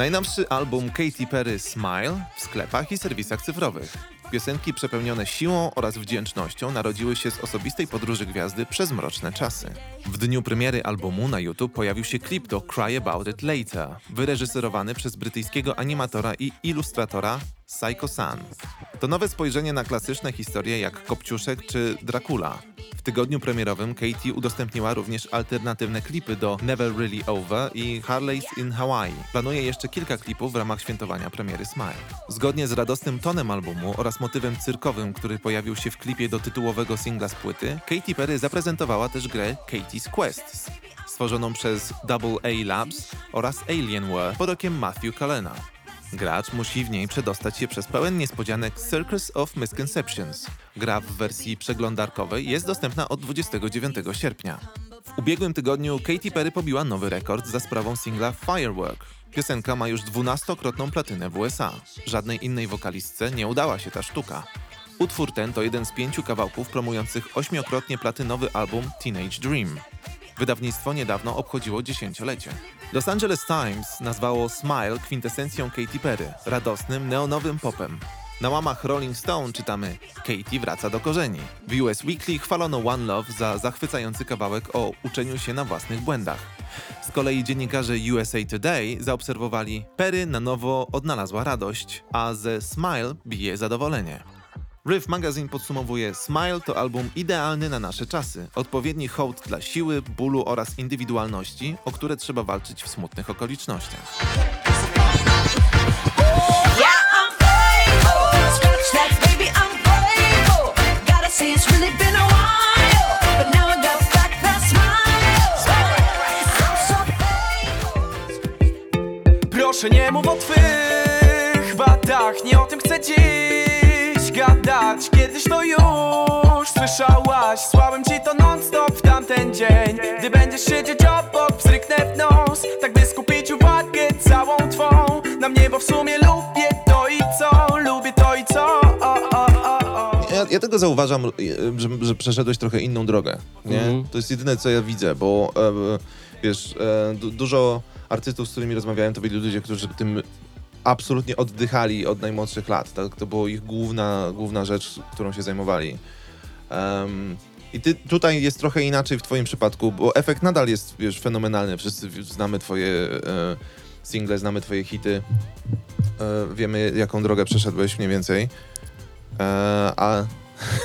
Najnowszy album Katy Perry Smile w sklepach i serwisach cyfrowych. Piosenki przepełnione siłą oraz wdzięcznością narodziły się z osobistej podróży gwiazdy przez mroczne czasy. W dniu premiery albumu na YouTube pojawił się klip do Cry About It Later, wyreżyserowany przez brytyjskiego animatora i ilustratora Psycho Sun. To nowe spojrzenie na klasyczne historie jak Kopciuszek czy Dracula. W tygodniu premierowym Katie udostępniła również alternatywne klipy do Never Really Over i Harley's in Hawaii. Planuje jeszcze kilka klipów w ramach świętowania premiery Smile. Zgodnie z radosnym tonem albumu oraz motywem cyrkowym, który pojawił się w klipie do tytułowego singla z płyty, Katy Perry zaprezentowała też grę Katie's Quests, stworzoną przez Double A Labs oraz Alienware pod okiem Matthew Kalena. Gracz musi w niej przedostać się przez pełen niespodzianek Circus of Misconceptions. Gra w wersji przeglądarkowej jest dostępna od 29 sierpnia. W ubiegłym tygodniu Katy Perry pobiła nowy rekord za sprawą singla Firework. Piosenka ma już 12-krotną platynę w USA. Żadnej innej wokalistce nie udała się ta sztuka. Utwór ten to jeden z pięciu kawałków promujących ośmiokrotnie platynowy album Teenage Dream. Wydawnictwo niedawno obchodziło dziesięciolecie. Los Angeles Times nazwało Smile kwintesencją Katy Perry, radosnym, neonowym popem. Na łamach Rolling Stone czytamy Katy wraca do korzeni. W US Weekly chwalono One Love za zachwycający kawałek o uczeniu się na własnych błędach. Z kolei dziennikarze USA Today zaobserwowali Perry na nowo odnalazła radość, a ze Smile bije zadowolenie. Riff Magazine podsumowuje Smile to album idealny na nasze czasy. Odpowiedni hołd dla siły, bólu oraz indywidualności, o które trzeba walczyć w smutnych okolicznościach. Proszę nie mów o twych wadach Nie o tym chcę dziś gadać Kiedyś to już słyszałaś Słałem ci to non stop w tamten dzień Gdy będziesz siedzieć obok, wzryknę w nos Tak by skupić uwagę całą twą Na mnie, bo w sumie lubię to i co Lubię to i co o, o, o, o. Ja, ja tego zauważam, e, że, że przeszedłeś trochę inną drogę. Nie? Mhm. To jest jedyne, co ja widzę, bo e, wiesz, e, du, dużo artystów, z którymi rozmawiałem, to byli ludzie, którzy tym absolutnie oddychali od najmłodszych lat. Tak? To była ich główna, główna rzecz, którą się zajmowali. Em, I ty tutaj jest trochę inaczej w twoim przypadku, bo efekt nadal jest wiesz, fenomenalny. Wszyscy znamy twoje e, single, znamy twoje hity. E, wiemy, jaką drogę przeszedłeś mniej więcej. E, a,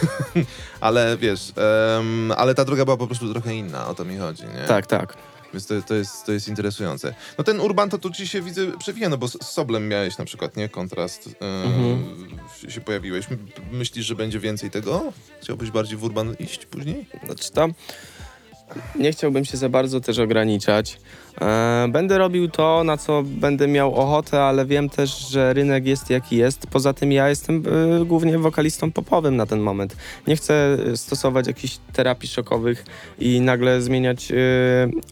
[laughs] ale wiesz, em, ale ta droga była po prostu trochę inna, o to mi chodzi, nie? Tak, tak. Więc to, to, jest, to jest interesujące. No ten Urban to tu ci się widzę przewija, no bo z Soblem miałeś na przykład, nie? Kontrast e, Mhm. się- pojawiłeś. My- Myślisz, że będzie więcej tego? Chciałbyś bardziej w Urban iść później? Znaczy tam nie chciałbym się za bardzo też ograniczać. E, będę robił to, na co będę miał ochotę, ale wiem też, że rynek jest jaki jest. Poza tym ja jestem e, głównie wokalistą popowym na ten moment. Nie chcę stosować jakichś terapii szokowych i nagle zmieniać e,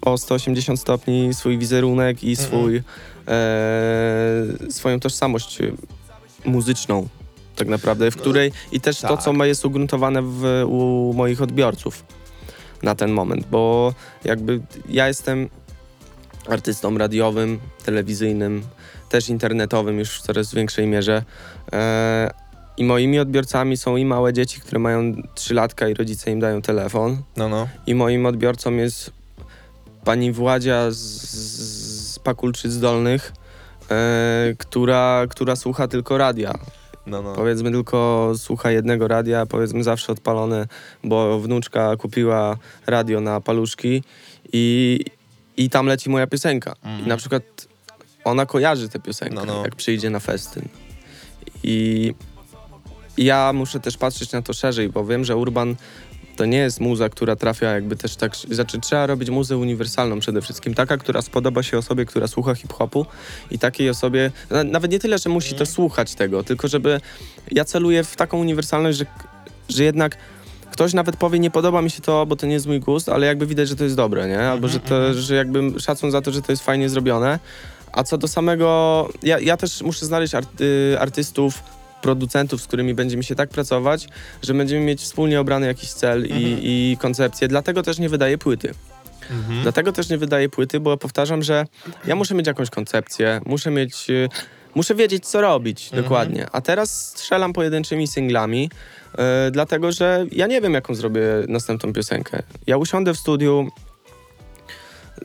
o 180 stopni swój wizerunek i swój, e, swoją tożsamość muzyczną. Tak naprawdę, w której i też to, tak. co ma- jest ugruntowane w, u moich odbiorców na ten moment, bo jakby ja jestem artystą radiowym, telewizyjnym, też internetowym już w coraz większej mierze. E, I moimi odbiorcami są i małe dzieci, które mają 3 latka i rodzice im dają telefon. No, no. I moim odbiorcą jest pani Władzia z, z Pakulczyc Dolnych, e, która, która słucha tylko radia. no, no. Powiedzmy tylko słucha jednego radia, powiedzmy zawsze odpalone, bo wnuczka kupiła radio na paluszki i, i tam leci moja piosenka. I na przykład ona kojarzy tę piosenkę, No, no. jak przyjdzie na festyn. I ja muszę też patrzeć na to szerzej, bo wiem, że Urban to nie jest muza, która trafia jakby też tak... Znaczy trzeba robić muzę uniwersalną przede wszystkim. Taka, która spodoba się osobie, która słucha hip-hopu i takiej osobie... na- Nawet nie tyle, że musi to słuchać tego, tylko żeby... Ja celuję w taką uniwersalność, że, że jednak ktoś nawet powie, nie podoba mi się to, bo to nie jest mój gust, ale jakby widać, że to jest dobre, nie? Albo że, to, że jakby szacun za to, że to jest fajnie zrobione. A co do samego... Ja, ja też muszę znaleźć art, y, artystów, producentów, z którymi będzie mi się tak pracować, że będziemy mieć wspólnie obrany jakiś cel i, i koncepcję. Dlatego też nie wydaję płyty. Dlatego też nie wydaję płyty, bo powtarzam, że ja muszę mieć jakąś koncepcję, muszę mieć... y, Muszę wiedzieć, co robić dokładnie. A teraz strzelam pojedynczymi singlami, y, dlatego że ja nie wiem, jaką zrobię następną piosenkę. Ja usiądę w studiu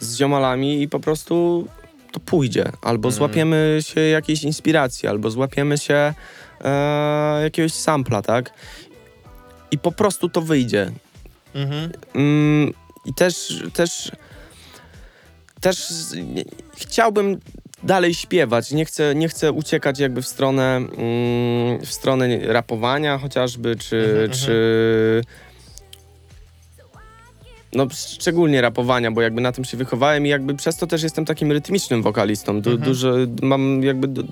z ziomalami i po prostu to pójdzie. Albo złapiemy się jakiejś inspiracji, albo złapiemy się e, jakiegoś sampla, tak? I po prostu to wyjdzie. Mhm. Mm, I też, też, też nie, chciałbym dalej śpiewać. Nie chcę, nie chcę uciekać jakby w stronę, mm, w stronę rapowania chociażby, czy, czy no szczególnie rapowania, bo jakby na tym się wychowałem i jakby przez to też jestem takim rytmicznym wokalistą. Du, Dużo, mam jakby du,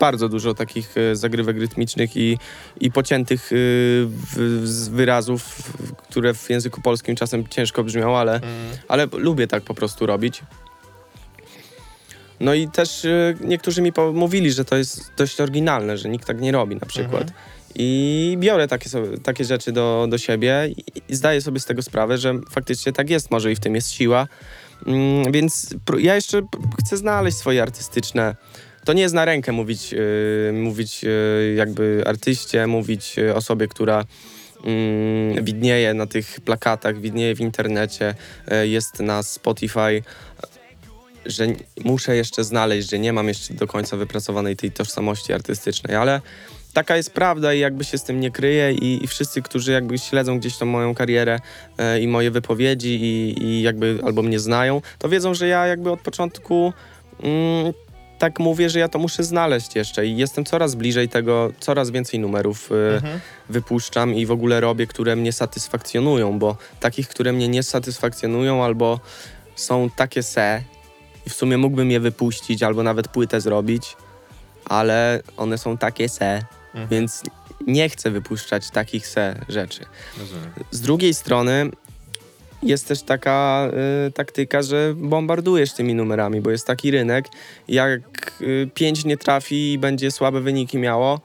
bardzo dużo takich e, zagrywek rytmicznych i, i pociętych e, w, wyrazów, które w języku polskim czasem ciężko brzmią, ale, ale lubię tak po prostu robić. No i też e, niektórzy mi mówili, że to jest dość oryginalne, że nikt tak nie robi na przykład. I biorę takie, sobie, takie rzeczy do, do siebie i, zdaję sobie z tego sprawę, że faktycznie tak jest, może i w tym jest siła. Mm, więc ja jeszcze chcę znaleźć swoje artystyczne. To nie jest na rękę mówić, yy, mówić yy, jakby artyście, mówić yy, osobie, która mm, widnieje na tych plakatach, widnieje w internecie, yy, jest na Spotify, że muszę jeszcze znaleźć, że nie mam jeszcze do końca wypracowanej tej tożsamości artystycznej, ale taka jest prawda i jakby się z tym nie kryję i, i wszyscy, którzy jakby śledzą gdzieś tą moją karierę e, i moje wypowiedzi i, i jakby albo mnie znają, to wiedzą, że ja jakby od początku mm, tak mówię, że ja to muszę znaleźć jeszcze i jestem coraz bliżej tego, coraz więcej numerów e, wypuszczam i w ogóle robię, które mnie satysfakcjonują, bo takich, które mnie nie satysfakcjonują albo są takie se i w sumie mógłbym je wypuścić albo nawet płytę zrobić, ale one są takie se, więc nie chcę wypuszczać takich se rzeczy. Rozumiem. Z drugiej strony jest też taka y, taktyka, że bombardujesz tymi numerami, bo jest taki rynek, jak y, pięć nie trafi i będzie słabe wyniki miało,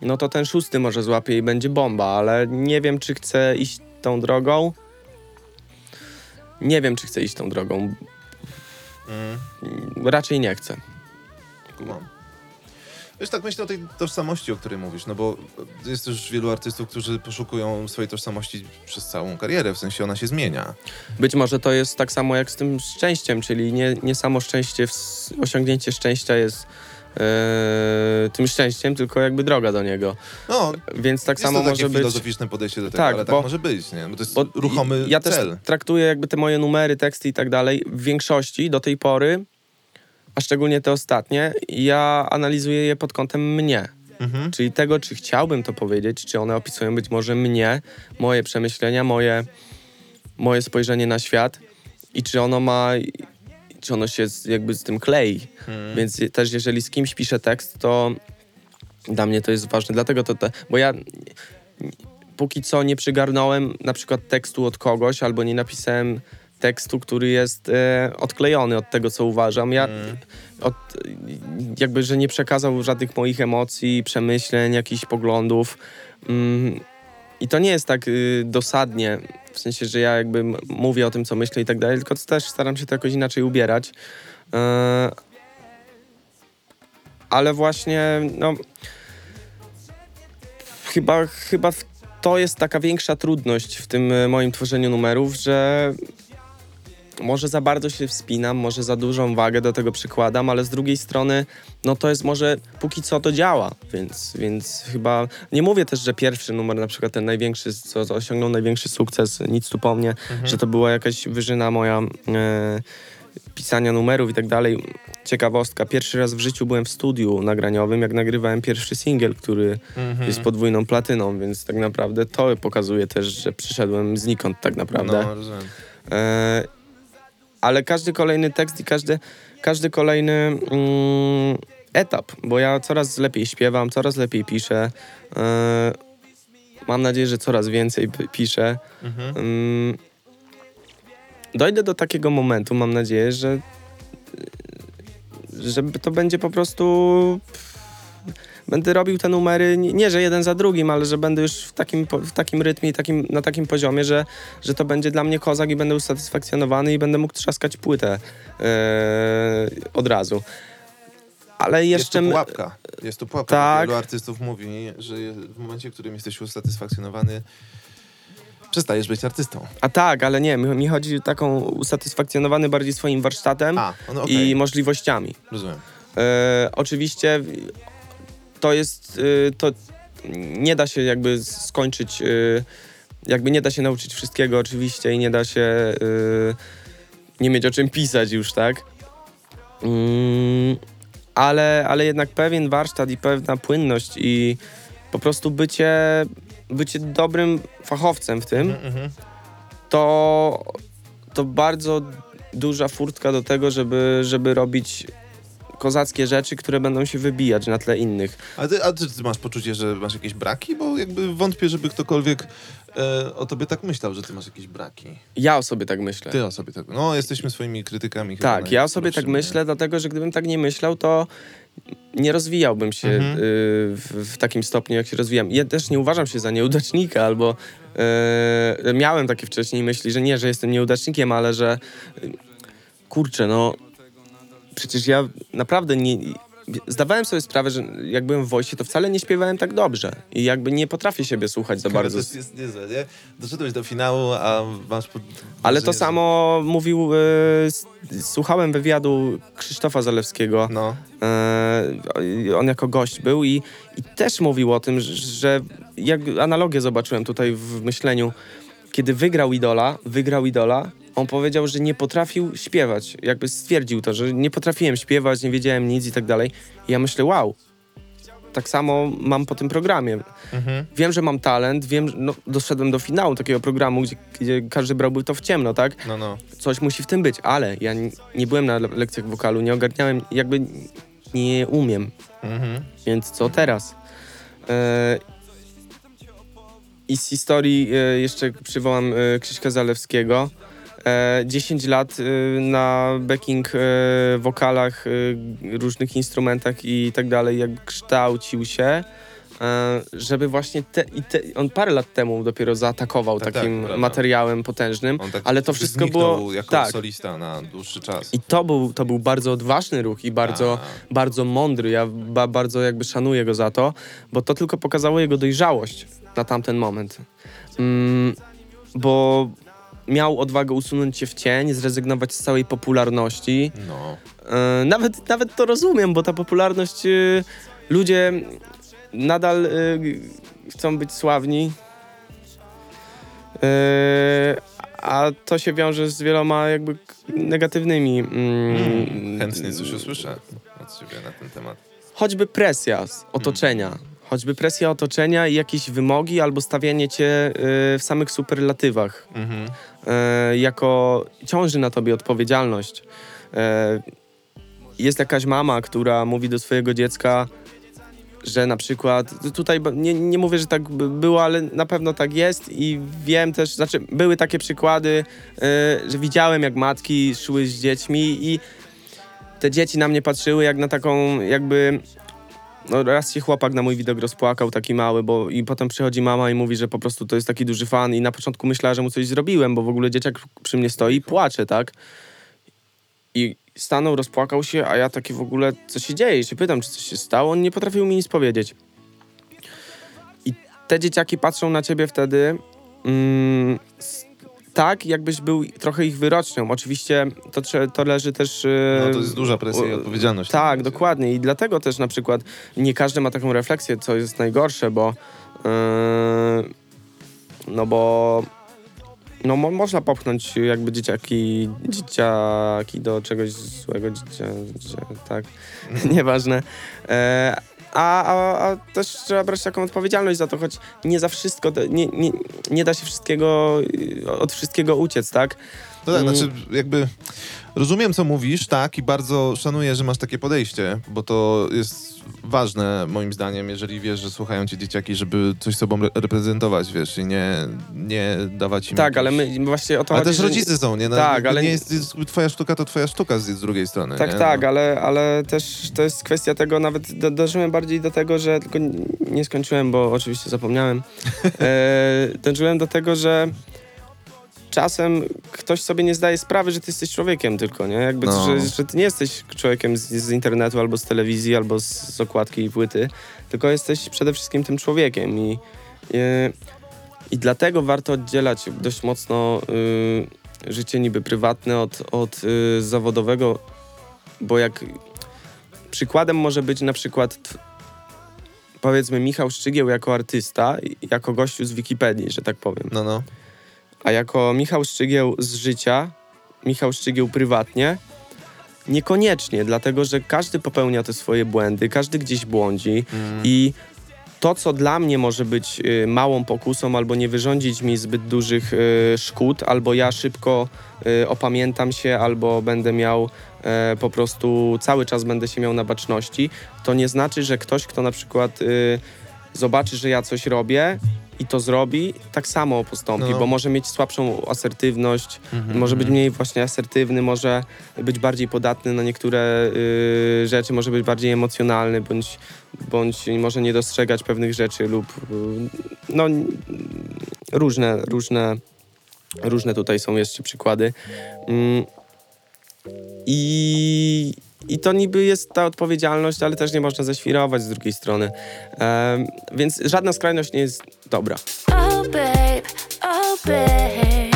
no to ten szósty może złapie i będzie bomba, ale nie wiem, czy chcę iść tą drogą. Nie wiem, czy chcę iść tą drogą. Mm. Raczej nie chcę. Kumam. Wiesz, tak myślę o tej tożsamości, o której mówisz, no bo jest też wielu artystów, którzy poszukują swojej tożsamości przez całą karierę, w sensie ona się zmienia. Być może to jest tak samo jak z tym szczęściem, czyli nie, nie samo szczęście, osiągnięcie szczęścia jest e, tym szczęściem, tylko jakby droga do niego. No, Więc tak samo może być. filozoficzne podejście do tego, Tak, ale bo- tak może być, nie? Bo to jest Bo ruchomy ja też cel. traktuję jakby te moje numery, teksty i tak dalej w większości do tej pory, a szczególnie te ostatnie, ja analizuję je pod kątem mnie. Mhm. Czyli tego, czy chciałbym to powiedzieć, czy one opisują być może mnie, moje przemyślenia, moje, moje spojrzenie na świat i czy ono ma, czy ono się z, jakby z tym klei. Mhm. Więc też jeżeli z kimś piszę tekst, to dla mnie to jest ważne. Dlatego to, te, bo ja póki co nie przygarnąłem na przykład tekstu od kogoś albo nie napisałem tekstu, który jest e, odklejony od tego, co uważam. Ja od, jakby, że nie przekazał żadnych moich emocji, przemyśleń, jakichś poglądów. Mm, I to nie jest tak y, dosadnie, w sensie, że ja jakby mówię o tym, co myślę i tak dalej, tylko też staram się to jakoś inaczej ubierać. E, ale właśnie, no. Chyba, chyba to jest taka większa trudność w tym e, moim tworzeniu numerów, że może za bardzo się wspinam, może za dużą wagę do tego przykładam, ale z drugiej strony, no to jest może póki co to działa, więc, więc chyba nie mówię też, że pierwszy numer, na przykład ten największy, co co osiągnął największy sukces, nic tu po mnie, że to była jakaś wyżyna moja e, pisania numerów i tak dalej. Ciekawostka, pierwszy raz w życiu byłem w studiu nagraniowym, jak nagrywałem pierwszy singiel, który Mhm. jest podwójną platyną, więc tak naprawdę to pokazuje też, że przyszedłem znikąd tak naprawdę. No. E, ale każdy kolejny tekst i każdy, każdy kolejny mm, etap, bo ja coraz lepiej śpiewam, coraz lepiej piszę. E, mam nadzieję, że coraz więcej piszę. Mhm. Mm, dojdę do takiego momentu, mam nadzieję, że że to będzie po prostu będę robił te numery, nie, że jeden za drugim, ale że będę już w takim, w takim rytmie i takim, na takim poziomie, że, że to będzie dla mnie kozak i będę usatysfakcjonowany i będę mógł trzaskać płytę e, od razu. Ale Jest jeszcze... tu my- pułapka. Jest tu pułapka. Tak. Wielu artystów mówi, że w momencie, w którym jesteś usatysfakcjonowany, przestajesz być artystą. A tak, ale nie, mi, mi chodzi o taką usatysfakcjonowany bardziej swoim warsztatem A, no okej, i możliwościami. rozumiem. E, oczywiście to jest, e, to nie da się jakby skończyć, e, jakby nie da się nauczyć wszystkiego oczywiście i nie da się e, nie mieć o czym pisać już, tak? Mm, ale, ale jednak pewien warsztat i pewna płynność i po prostu bycie, bycie dobrym fachowcem w tym, Mhm, mhm. to, to bardzo duża furtka do tego, żeby, żeby robić kozackie rzeczy, które będą się wybijać na tle innych. A ty, a ty, masz poczucie, że masz jakieś braki? Bo jakby wątpię, żeby ktokolwiek e, o tobie tak myślał, że ty masz jakieś braki. Ja o sobie tak myślę. Ty o sobie tak... No, jesteśmy swoimi krytykami. chyba tak, ja o sobie tak myślę, dlatego że gdybym tak nie myślał, to nie rozwijałbym się Mhm. y, w, w takim stopniu, jak się rozwijam. Ja też nie uważam się za nieudacznika, albo y, miałem takie wcześniej myśli, że nie, że jestem nieudacznikiem, ale że y, kurczę, no przecież ja naprawdę nie... Zdawałem sobie sprawę, że jak byłem w Wojsie, to wcale nie śpiewałem tak dobrze. I jakby nie potrafię siebie słuchać za bardzo. To jest, niezłe, nie? Doszedłeś do finału, a masz... Ale to samo mówił, s- słuchałem wywiadu Krzysztofa Zalewskiego. No. E, on jako gość był i, i też mówił o tym, że jak analogię zobaczyłem tutaj w myśleniu, kiedy wygrał Idola, wygrał Idola, on powiedział, że nie potrafił śpiewać. Jakby stwierdził to, że nie potrafiłem śpiewać, nie wiedziałem nic i tak dalej. I ja myślę, wow, tak samo mam po tym programie. Mhm. Wiem, że mam talent, wiem, że no, doszedłem do finału takiego programu, gdzie, gdzie każdy brałby to w ciemno, tak? No, no. coś musi w tym być, ale ja nie, nie byłem na le- lekcjach wokalu, nie ogarniałem, jakby nie umiem, Mhm. więc co teraz? E, I z historii e, jeszcze przywołam e, Krzyśka Zalewskiego. E, 10 lat e, na backing e, wokalach, e, różnych instrumentach i tak dalej, jak kształcił się e, żeby właśnie te, te, on parę lat temu dopiero zaatakował Tak, takim tak, materiałem potężnym, tak ale to wszystko było jako tak. solista na dłuższy czas. I to był, to był bardzo odważny ruch i bardzo, A. bardzo mądry. Ja ba, bardzo jakby szanuję go za to, bo to tylko pokazało jego dojrzałość na tamten moment. Mm, bo miał odwagę usunąć się w cień, zrezygnować z całej popularności. No. E, nawet, nawet to rozumiem, bo ta popularność, e, ludzie nadal e, chcą być sławni. A to się wiąże z wieloma jakby k- negatywnymi. Mm, Chętnie coś usłyszę od ciebie na ten temat. choćby presja z otoczenia. Choćby presja otoczenia i jakieś wymogi albo stawianie cię y, w samych superlatywach. Mhm. E, jako ciąży na tobie odpowiedzialność. E, jest jakaś mama, która mówi do swojego dziecka, że na przykład, tutaj nie, nie mówię, że tak by było, ale na pewno tak jest i wiem też, znaczy były takie przykłady, e, że widziałem jak matki szły z dziećmi i te dzieci na mnie patrzyły jak na taką jakby no raz się chłopak na mój widok rozpłakał, taki mały, bo i potem przychodzi mama i mówi, że po prostu to jest taki duży fan i na początku myślała, że mu coś zrobiłem, bo w ogóle dzieciak przy mnie stoi i płacze, tak? I stanął, rozpłakał się, a ja taki w ogóle, co się dzieje? I się pytam, czy coś się stało? On nie potrafił mi nic powiedzieć. I te dzieciaki patrzą na ciebie wtedy mm, s- tak, jakbyś był trochę ich wyrocznią. Oczywiście to, to leży też... e, No to jest duża presja i odpowiedzialność. tak, dokładnie. I dlatego też na przykład nie każdy ma taką refleksję, co jest najgorsze, bo yy, no bo no mo, można popchnąć jakby dzieciaki, dzieciaki do czegoś złego, dziecię, tak, [laughs] nieważne. E, a, a, a też trzeba brać taką odpowiedzialność za to, choć nie za wszystko, nie, nie, nie da się wszystkiego, y, od wszystkiego uciec, tak? No tak, znaczy jakby rozumiem, co mówisz, tak, i bardzo szanuję, że masz takie podejście, bo to jest ważne moim zdaniem, jeżeli wiesz, że słuchają cię dzieciaki, żeby coś sobą re- reprezentować, wiesz, i nie, nie dawać im... Tak, ale my właśnie o to Ale chodzi, też że- rodzice są, nie? No, Tak, ale- Nie jest, jest, twoja sztuka to twoja sztuka z, z drugiej strony, Tak, nie? tak, No. ale, ale też to jest kwestia tego, nawet do, dożyłem bardziej do tego, że tylko nie skończyłem, bo oczywiście zapomniałem. [laughs] E, dążyłem do tego, że czasem ktoś sobie nie zdaje sprawy, że ty jesteś człowiekiem tylko, nie? Jakby, No. że, że ty nie jesteś człowiekiem z, z internetu albo z telewizji, albo z, z okładki i płyty, tylko jesteś przede wszystkim tym człowiekiem i, e, i dlatego warto oddzielać dość mocno y, życie niby prywatne od, od y, zawodowego, bo jak przykładem może być na przykład powiedzmy Michał Szczygieł jako artysta, i- jako gościu z Wikipedii, że tak powiem. No, no. A jako Michał Szczygieł z życia, Michał Szczygieł prywatnie, niekoniecznie, dlatego że każdy popełnia te swoje błędy, każdy gdzieś błądzi i to, co dla mnie może być y, małą pokusą albo nie wyrządzić mi zbyt dużych y, szkód, albo ja szybko y, opamiętam się, albo będę miał e, po prostu cały czas będę się miał na baczności, to nie znaczy, że ktoś, kto na przykład y, zobaczy, że ja coś robię i to zrobi, tak samo postąpi, No. bo może mieć słabszą asertywność, Mhm, może być mhm. mniej właśnie asertywny, może być bardziej podatny na niektóre y, rzeczy, może być bardziej emocjonalny, bądź, bądź może nie dostrzegać pewnych rzeczy lub y, no różne, różne, różne tutaj są jeszcze przykłady. Mm, I, I to niby jest ta odpowiedzialność, ale też nie można ześwirować z drugiej strony. Em, więc żadna skrajność nie jest dobra. Oh, babe, oh, babe.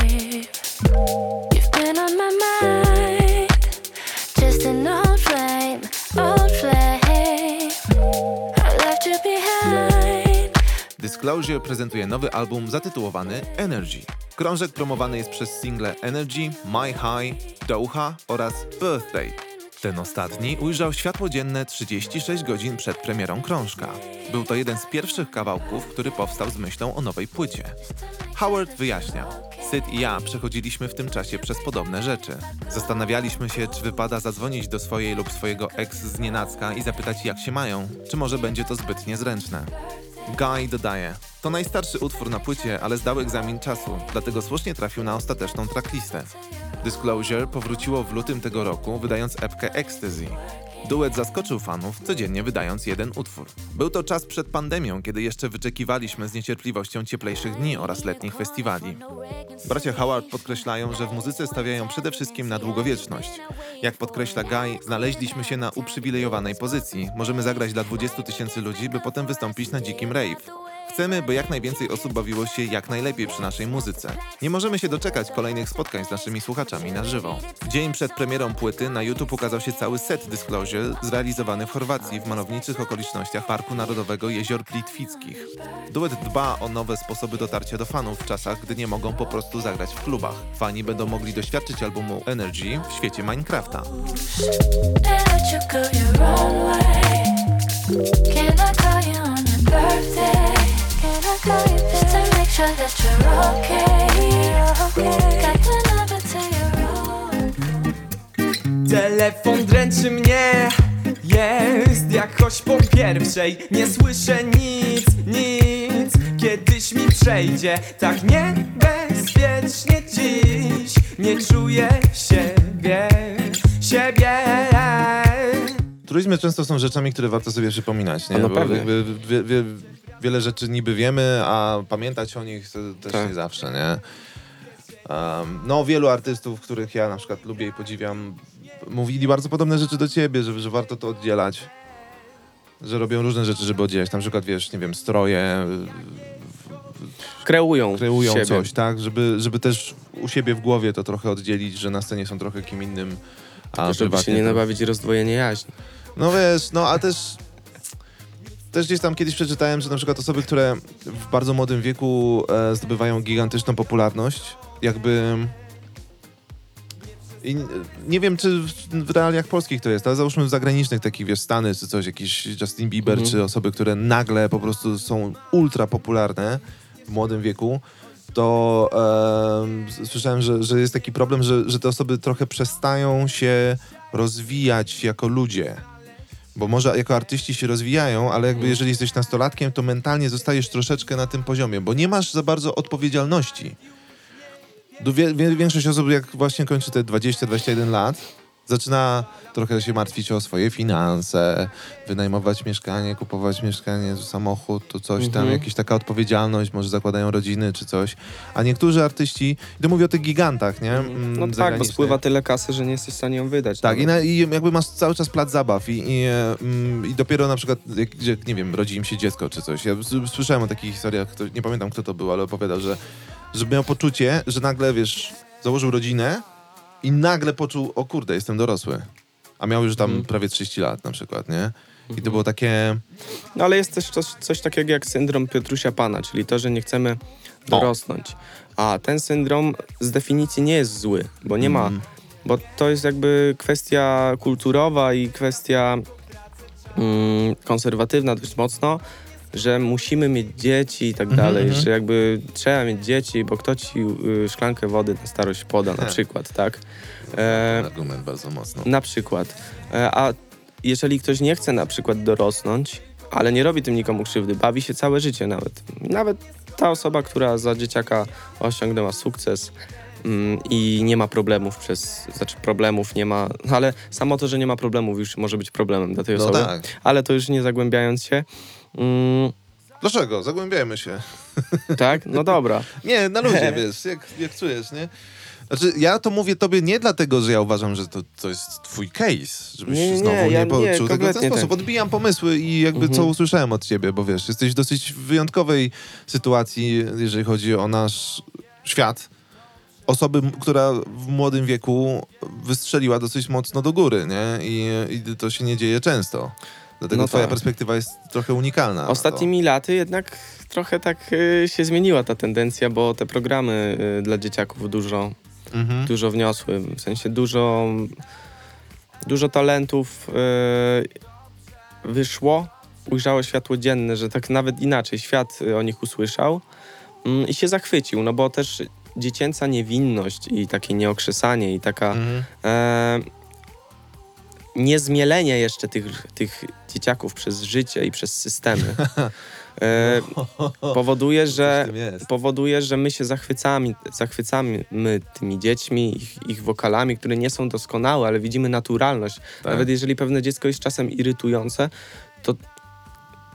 Disclosure prezentuje nowy album zatytułowany Energy. Krążek promowany jest przez single Energy, My High, Doha oraz Birthday. Ten ostatni ujrzał światło dzienne 36 godzin przed premierą krążka. Był to jeden z pierwszych kawałków, który powstał z myślą o nowej płycie. Howard wyjaśnia. Syd i ja przechodziliśmy w tym czasie przez podobne rzeczy. Zastanawialiśmy się, czy wypada zadzwonić do swojej lub swojego ex z nienacka i zapytać jak się mają, czy może będzie to zbyt niezręczne. Guy dodaje. To najstarszy utwór na płycie, ale zdał egzamin czasu, dlatego słusznie trafił na ostateczną tracklistę. Disclosure powróciło w lutym tego roku, wydając epkę Ecstasy. Duet zaskoczył fanów, codziennie wydając jeden utwór. Był to czas przed pandemią, kiedy jeszcze wyczekiwaliśmy z niecierpliwością cieplejszych dni oraz letnich festiwali. Bracia Howard podkreślają, że w muzyce stawiają przede wszystkim na długowieczność. Jak podkreśla Guy, znaleźliśmy się na uprzywilejowanej pozycji. Możemy zagrać dla 20 tysięcy ludzi, by potem wystąpić na dzikim rave. Chcemy, by jak najwięcej osób bawiło się jak najlepiej przy naszej muzyce. Nie możemy się doczekać kolejnych spotkań z naszymi słuchaczami na żywo. Dzień przed premierą płyty na YouTube ukazał się cały set Disclosure zrealizowany w Chorwacji w malowniczych okolicznościach Parku Narodowego Jezior Plitwickich. Duet dba o nowe sposoby dotarcia do fanów w czasach, gdy nie mogą po prostu zagrać w klubach. Fani będą mogli doświadczyć albumu Energy w świecie Minecrafta. Can I call you on your birthday? Can I call you just to make sure that you're okay? Got the number to your own. Telefon dręczy mnie Jest jakoś po pierwszej Nie słyszę nic, nic Kiedyś mi przejdzie Tak niebezpiecznie dziś Nie czuję siebie Siebie Truizmy często są rzeczami, które warto sobie przypominać, nie? A no Bo pewnie. jakby wie, wie, wiele rzeczy niby wiemy, a pamiętać o nich to też Tak. nie zawsze, nie? Um, no, wielu artystów, których ja na przykład lubię i podziwiam, mówili bardzo podobne rzeczy do ciebie, że, że warto to oddzielać. Że robią różne rzeczy, żeby oddzielać. Na przykład, wiesz, nie wiem, stroje, Kreują, kreują siebie. coś, tak? Żeby, żeby też u siebie w głowie to trochę oddzielić, że na scenie są trochę kim innym, a Żeby się nie nabawić rozdwojenie jaźni. no wiesz, no a też też gdzieś tam kiedyś przeczytałem, że na przykład osoby, które w bardzo młodym wieku e, zdobywają gigantyczną popularność, jakby i nie wiem, czy w, realiach polskich to jest, ale załóżmy w zagranicznych takich, wiesz, Stany czy coś, jakiś Justin Bieber, Mhm. czy osoby, które nagle po prostu są ultra popularne w młodym wieku, to s- słyszałem, że, że jest taki problem, że, że te osoby trochę przestają się rozwijać jako ludzie. Bo może jako artyści się rozwijają, ale jakby jeżeli jesteś nastolatkiem, to mentalnie zostajesz troszeczkę na tym poziomie, bo nie masz za bardzo odpowiedzialności. Wie, większość osób, jak właśnie kończy te 20-21 lat, zaczyna trochę się martwić o swoje finanse, wynajmować mieszkanie, kupować mieszkanie, samochód, to coś tam, Mhm. jakaś taka odpowiedzialność, może zakładają rodziny czy coś. A niektórzy artyści, i to mówię o tych gigantach, nie? Mm, No tak, bo spływa tyle kasy, że nie jesteś w stanie ją wydać. Tak, i, na, i jakby masz cały czas plac zabaw i, i, mm, i dopiero na przykład, jak, gdzie, nie wiem, rodzi im się dziecko czy coś. Ja słyszałem o takich historiach, nie pamiętam kto to był, ale opowiadał, że, że miał poczucie, że nagle, wiesz, założył rodzinę i nagle poczuł, o kurde, jestem dorosły. A miał już tam Mhm. prawie 30 lat na przykład, nie? I to było takie... No ale jest też coś, coś takiego jak syndrom Piotrusia Pana, czyli to, że nie chcemy dorosnąć. A ten syndrom z definicji nie jest zły, bo nie ma, Mm. bo to jest jakby kwestia kulturowa i kwestia mm, konserwatywna dość mocno, że musimy mieć dzieci i tak Mhm, dalej, mhm. że jakby trzeba mieć dzieci, bo kto ci y, szklankę wody na starość poda na Tak. przykład, tak? E, Argument bardzo mocno. na przykład. E, A jeżeli ktoś nie chce na przykład dorosnąć, ale nie robi tym nikomu krzywdy, bawi się całe życie nawet. Nawet ta osoba, która za dzieciaka osiągnęła sukces mm, i nie ma problemów przez, znaczy problemów nie ma, ale samo to, że nie ma problemów już może być problemem dla tej No osoby. tak. Ale to już nie zagłębiając się. Mm, Dlaczego? Zagłębiajmy się. [laughs] tak? No dobra. Nie, na luzie, [laughs] wiesz, jak, jak czujesz, nie? Znaczy, ja to mówię tobie nie dlatego, że ja uważam, że to, to jest twój case, żebyś Nie, nie, znowu nie, ja nie, poczuł tego w ten sposób. tak. Odbijam pomysły i jakby co Mhm. usłyszałem od ciebie, bo wiesz, jesteś w dosyć wyjątkowej sytuacji, jeżeli chodzi o nasz świat. Osoby, która w młodym wieku wystrzeliła dosyć mocno do góry, nie? I, i to się nie dzieje często. Dlatego No twoja tak. perspektywa jest trochę unikalna. Ostatnimi laty jednak trochę tak y, się zmieniła ta tendencja, bo te programy y, dla dzieciaków dużo Mhm. dużo wniosły, w sensie dużo, dużo talentów e, wyszło, ujrzało światło dzienne, że tak nawet inaczej świat e, o nich usłyszał mm, i się zachwycił, no bo też dziecięca niewinność i takie nieokrzesanie i taka Mhm. e, niezmielenie jeszcze tych, tych dzieciaków przez życie i przez systemy [laughs] e, powoduje, że powoduje, że my się zachwycamy, zachwycamy tymi dziećmi, ich, ich wokalami, które nie są doskonałe, ale widzimy naturalność. Tak. Nawet jeżeli pewne dziecko jest czasem irytujące, to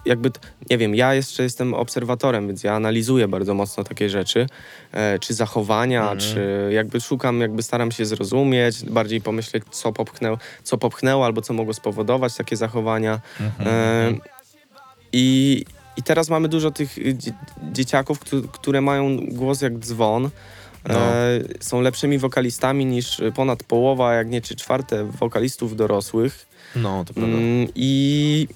jakby, nie wiem, ja jeszcze jestem obserwatorem, więc ja analizuję bardzo mocno takie rzeczy, e, czy zachowania, Mhm. czy jakby szukam, jakby staram się zrozumieć, bardziej pomyśleć, co popchnęło, co popchnęło albo co mogło spowodować takie zachowania. Mhm. E, i, I teraz mamy dużo tych y, dzie- dzieciaków, któ- które mają głos jak dzwon. No. E, są lepszymi wokalistami niż ponad połowa, jak nie czy czwarte wokalistów dorosłych. No, to prawda. Mm, I,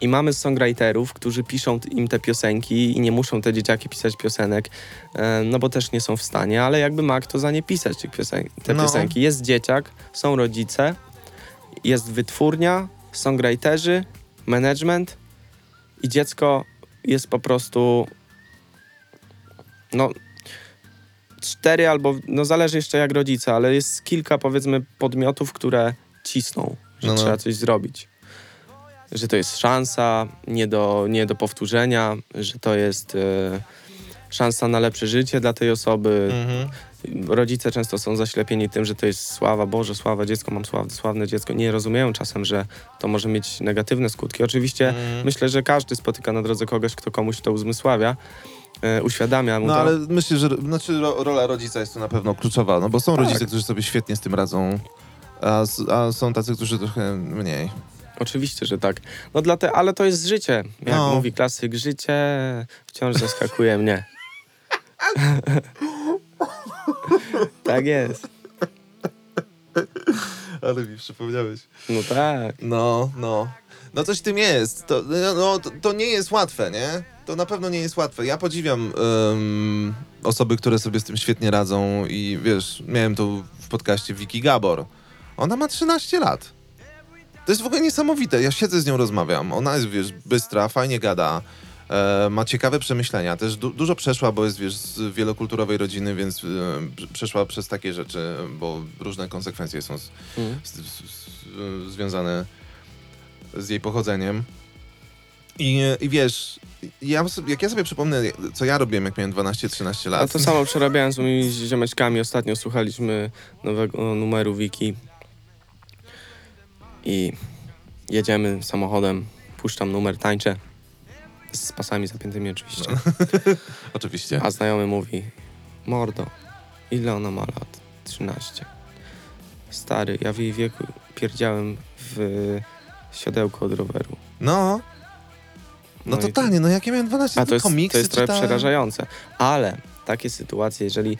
I mamy songwriterów, którzy piszą im te piosenki i nie muszą te dzieciaki pisać piosenek, e, no bo też nie są w stanie, ale jakby ma kto za nie pisać tych piosen- te No. piosenki. Jest dzieciak, są rodzice, jest wytwórnia, songwriterzy, management i dziecko jest po prostu no cztery albo, no zależy jeszcze jak rodzice, ale jest kilka powiedzmy podmiotów, które cisną, że No, no. trzeba coś zrobić. Że to jest szansa nie do, nie do powtórzenia, że to jest e, szansa na lepsze życie dla tej osoby. Mhm. Rodzice często są zaślepieni tym, że to jest sława, Boże, sława, dziecko, mam sławne, sławne dziecko. Nie rozumieją czasem, że to może mieć negatywne skutki. Oczywiście Mhm. myślę, że każdy spotyka na drodze kogoś, kto komuś to uzmysławia, e, uświadamia mu No to. ale myślę, że znaczy, ro, rola rodzica jest tu na pewno kluczowa, no bo są Tak. rodzice, którzy sobie świetnie z tym radzą, a, a są tacy, którzy trochę mniej. Oczywiście, że tak. No dla te, ale to jest życie. Jak No. mówi klasyk, życie wciąż zaskakuje mnie. [laughs] tak jest. Ale mi przypomniałeś. No tak. No, no. No coś w tym jest. To, no, to, to nie jest łatwe, nie? To na pewno nie jest łatwe. Ja podziwiam em, osoby, które sobie z tym świetnie radzą i wiesz, miałem tu w podcaście Wiki Gabor. Ona ma 13 lat. To jest w ogóle niesamowite. Ja siedzę z nią, rozmawiam. Ona jest, wiesz, bystra, fajnie gada. E, ma ciekawe przemyślenia. Też du- dużo przeszła, bo jest, wiesz, z wielokulturowej rodziny, więc e, prze- przeszła przez takie rzeczy, bo różne konsekwencje są z, Mm. z, z, z, związane z jej pochodzeniem. I, I wiesz, ja, jak ja sobie przypomnę, co ja robiłem, jak miałem 12-13 A lat. to samo przerabiałem z moimi ziomeczkami. Ostatnio słuchaliśmy nowego numeru Wiki. I jedziemy samochodem, puszczam numer, tańczę. Z pasami zapiętymi oczywiście. [laughs] Oczywiście. A znajomy mówi, mordo, ile ona ma lat? 13. Stary, ja w jej wieku pierdziałem w siodełko od roweru. No, no, i- totalnie, no jak ja miałem 12 A to jest, komiksy to jest trochę czytałem. przerażające. Ale takie sytuacje, jeżeli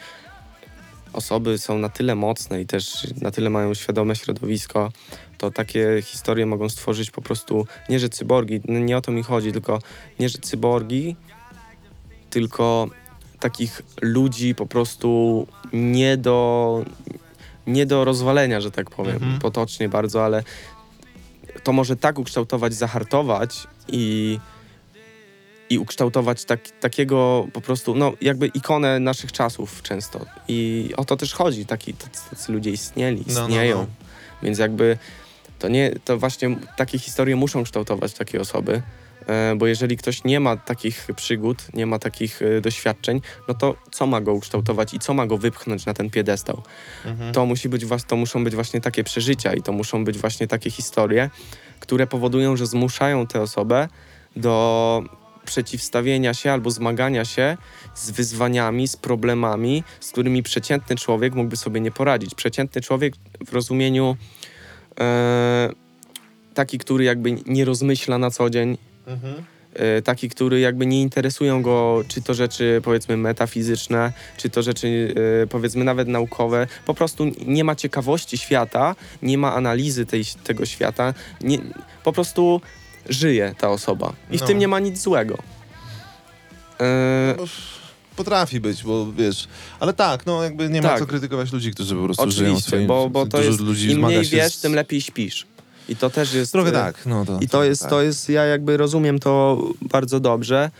osoby są na tyle mocne i też na tyle mają świadome środowisko, to takie historie mogą stworzyć po prostu, nie że cyborgi, no nie o to mi chodzi, tylko nie że cyborgi, tylko takich ludzi po prostu nie do, nie do rozwalenia, że tak powiem, Mhm. potocznie bardzo, ale to może tak ukształtować, zahartować i, i ukształtować tak, takiego po prostu, no jakby ikonę naszych czasów często. I o to też chodzi, Taki, tacy, tacy ludzie istnieli, No, no, istnieją. no. Więc jakby to nie, to właśnie takie historie muszą kształtować takie osoby, e, bo jeżeli ktoś nie ma takich przygód, nie ma takich e, doświadczeń, no to co ma go ukształtować i co ma go wypchnąć na ten piedestał? Mhm. To, musi być, to muszą być właśnie takie przeżycia i to muszą być właśnie takie historie, które powodują, że zmuszają tę osobę do przeciwstawienia się albo zmagania się z wyzwaniami, z problemami, z którymi przeciętny człowiek mógłby sobie nie poradzić. Przeciętny człowiek w rozumieniu e, taki, który jakby nie rozmyśla na co dzień, Mhm. e, taki, który jakby nie interesują go, czy to rzeczy powiedzmy metafizyczne, czy to rzeczy e, powiedzmy nawet naukowe. Po prostu nie ma ciekawości świata, nie ma analizy tej, tego świata, nie, po prostu żyje ta osoba. I w No. tym nie ma nic złego. E, No, Potrafi być, bo wiesz, ale tak, no jakby nie ma Tak. co krytykować ludzi, którzy po prostu żyją oczywiście, swoim... bo, bo to dużo jest, ludzi im zmaga mniej się wiesz, z... tym lepiej śpisz. I to też jest... Trochę e, tak, no to... I to jest, tak. to jest, ja jakby rozumiem to bardzo dobrze.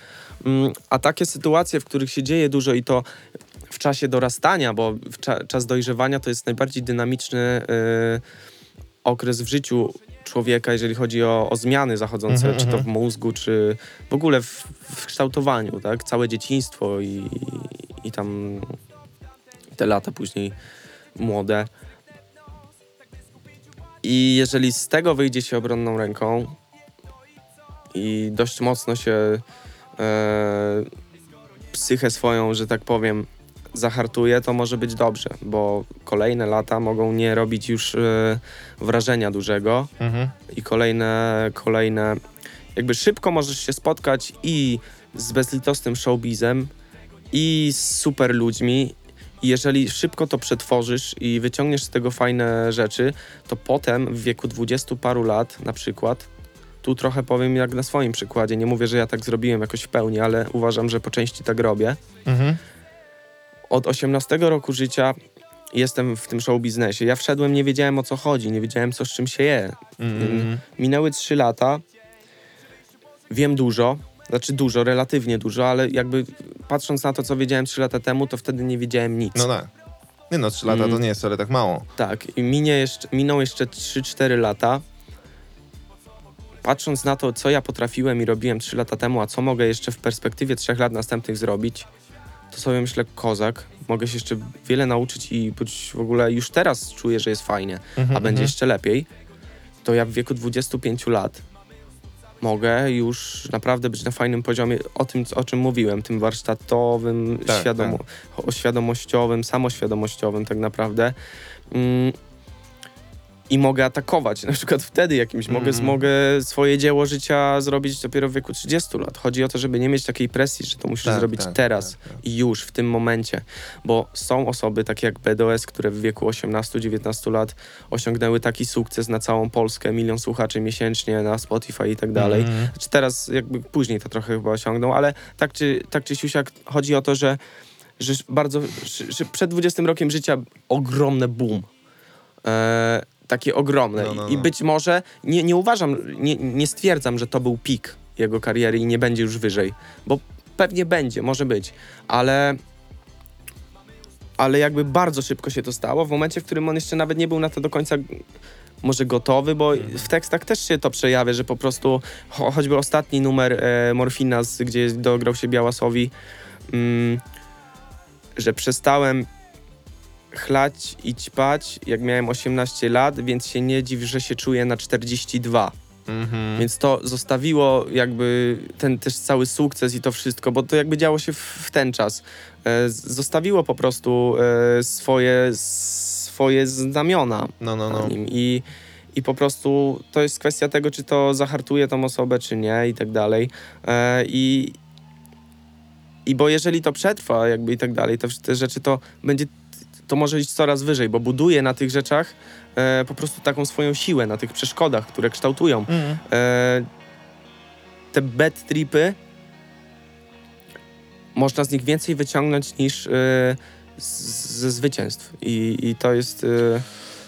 Mm, A takie sytuacje, w których się dzieje dużo i to w czasie dorastania, bo w cza czas dojrzewania to jest najbardziej dynamiczny y, okres w życiu człowieka, jeżeli chodzi o, o zmiany zachodzące, Mhm, czy to w mhm. mózgu, czy w ogóle w, w kształtowaniu, tak? Całe dzieciństwo i, i tam te lata później młode. I jeżeli z tego wyjdzie się obronną ręką i dość mocno się e, psychę swoją, że tak powiem, zahartuje, to może być dobrze, bo kolejne lata mogą nie robić już e, wrażenia dużego Mhm. i kolejne, kolejne, jakby szybko możesz się spotkać i z bezlitosnym showbizem i z super ludźmi. I jeżeli szybko to przetworzysz i wyciągniesz z tego fajne rzeczy, to potem w wieku dwudziestu paru lat na przykład, tu trochę powiem jak na swoim przykładzie, nie mówię, że ja tak zrobiłem jakoś w pełni, ale uważam, że po części tak robię. Mhm. Od 18 roku życia jestem w tym show biznesie. Ja wszedłem, nie wiedziałem o co chodzi, nie wiedziałem co z czym się je. Mhm. Minęły 3 lata. Wiem dużo, znaczy dużo, relatywnie dużo, ale jakby patrząc na to, co wiedziałem 3 lata temu, to wtedy nie wiedziałem nic. No tak. Nie no, 3 lata to Mm. nie jest wcale tak mało. Tak, i minie jeszcze, miną jeszcze 3-4 lata. Patrząc na to, co ja potrafiłem i robiłem 3 lata temu, a co mogę jeszcze w perspektywie 3 lat następnych zrobić, to sobie myślę, kozak, mogę się jeszcze wiele nauczyć i być w ogóle już teraz czuję, że jest fajnie, Mhm, a będzie mhm. jeszcze lepiej, to ja w wieku 25 lat mogę już naprawdę być na fajnym poziomie o tym, o czym mówiłem, tym warsztatowym, Tak, świadomo, oświadomościowym, samoświadomościowym tak naprawdę. Mm, I mogę atakować, [laughs] na przykład wtedy jakimś, mogę, Mhm. mogę swoje dzieło życia zrobić dopiero w wieku 30 lat. Chodzi o to, żeby nie mieć takiej presji, że to musisz Tak, zrobić tak, teraz tak, tak. i już, w tym momencie. Bo są osoby takie jak BDOS, które w wieku 18-19 lat osiągnęły taki sukces na całą Polskę, milion słuchaczy miesięcznie na Spotify i tak dalej. Mhm. Znaczy teraz jakby później to trochę chyba osiągną, ale tak czy, tak czy siusiak chodzi o to, że, że bardzo, że, przed 20 rokiem życia ogromne boom. E, takie ogromne. No, no, I no. być może, nie, nie uważam, nie, nie stwierdzam, że to był pik jego kariery i nie będzie już wyżej, bo pewnie będzie, może być, ale ale jakby bardzo szybko się to stało, w momencie, w którym on jeszcze nawet nie był na to do końca może gotowy, bo w tekstach też się to przejawia, że po prostu cho choćby ostatni numer e, Morfina, z, gdzie dograł się Białasowi, mm, że przestałem chlać i ćpać, jak miałem 18 lat, więc się nie dziw, że się czuję na 42. Mhm. Więc to zostawiło jakby ten też cały sukces i to wszystko, bo to jakby działo się w, w ten czas. E, zostawiło po prostu e, swoje, swoje znamiona No, no, no. nim i, i po prostu to jest kwestia tego, czy to zahartuje tą osobę, czy nie i tak dalej. E, I, I bo jeżeli to przetrwa jakby i tak dalej, to te rzeczy to będzie, to może iść coraz wyżej, bo buduje na tych rzeczach e, po prostu taką swoją siłę, na tych przeszkodach, które kształtują Mhm. e, te bad tripy można z nich więcej wyciągnąć niż e, z, ze zwycięstw. I, i to jest. E,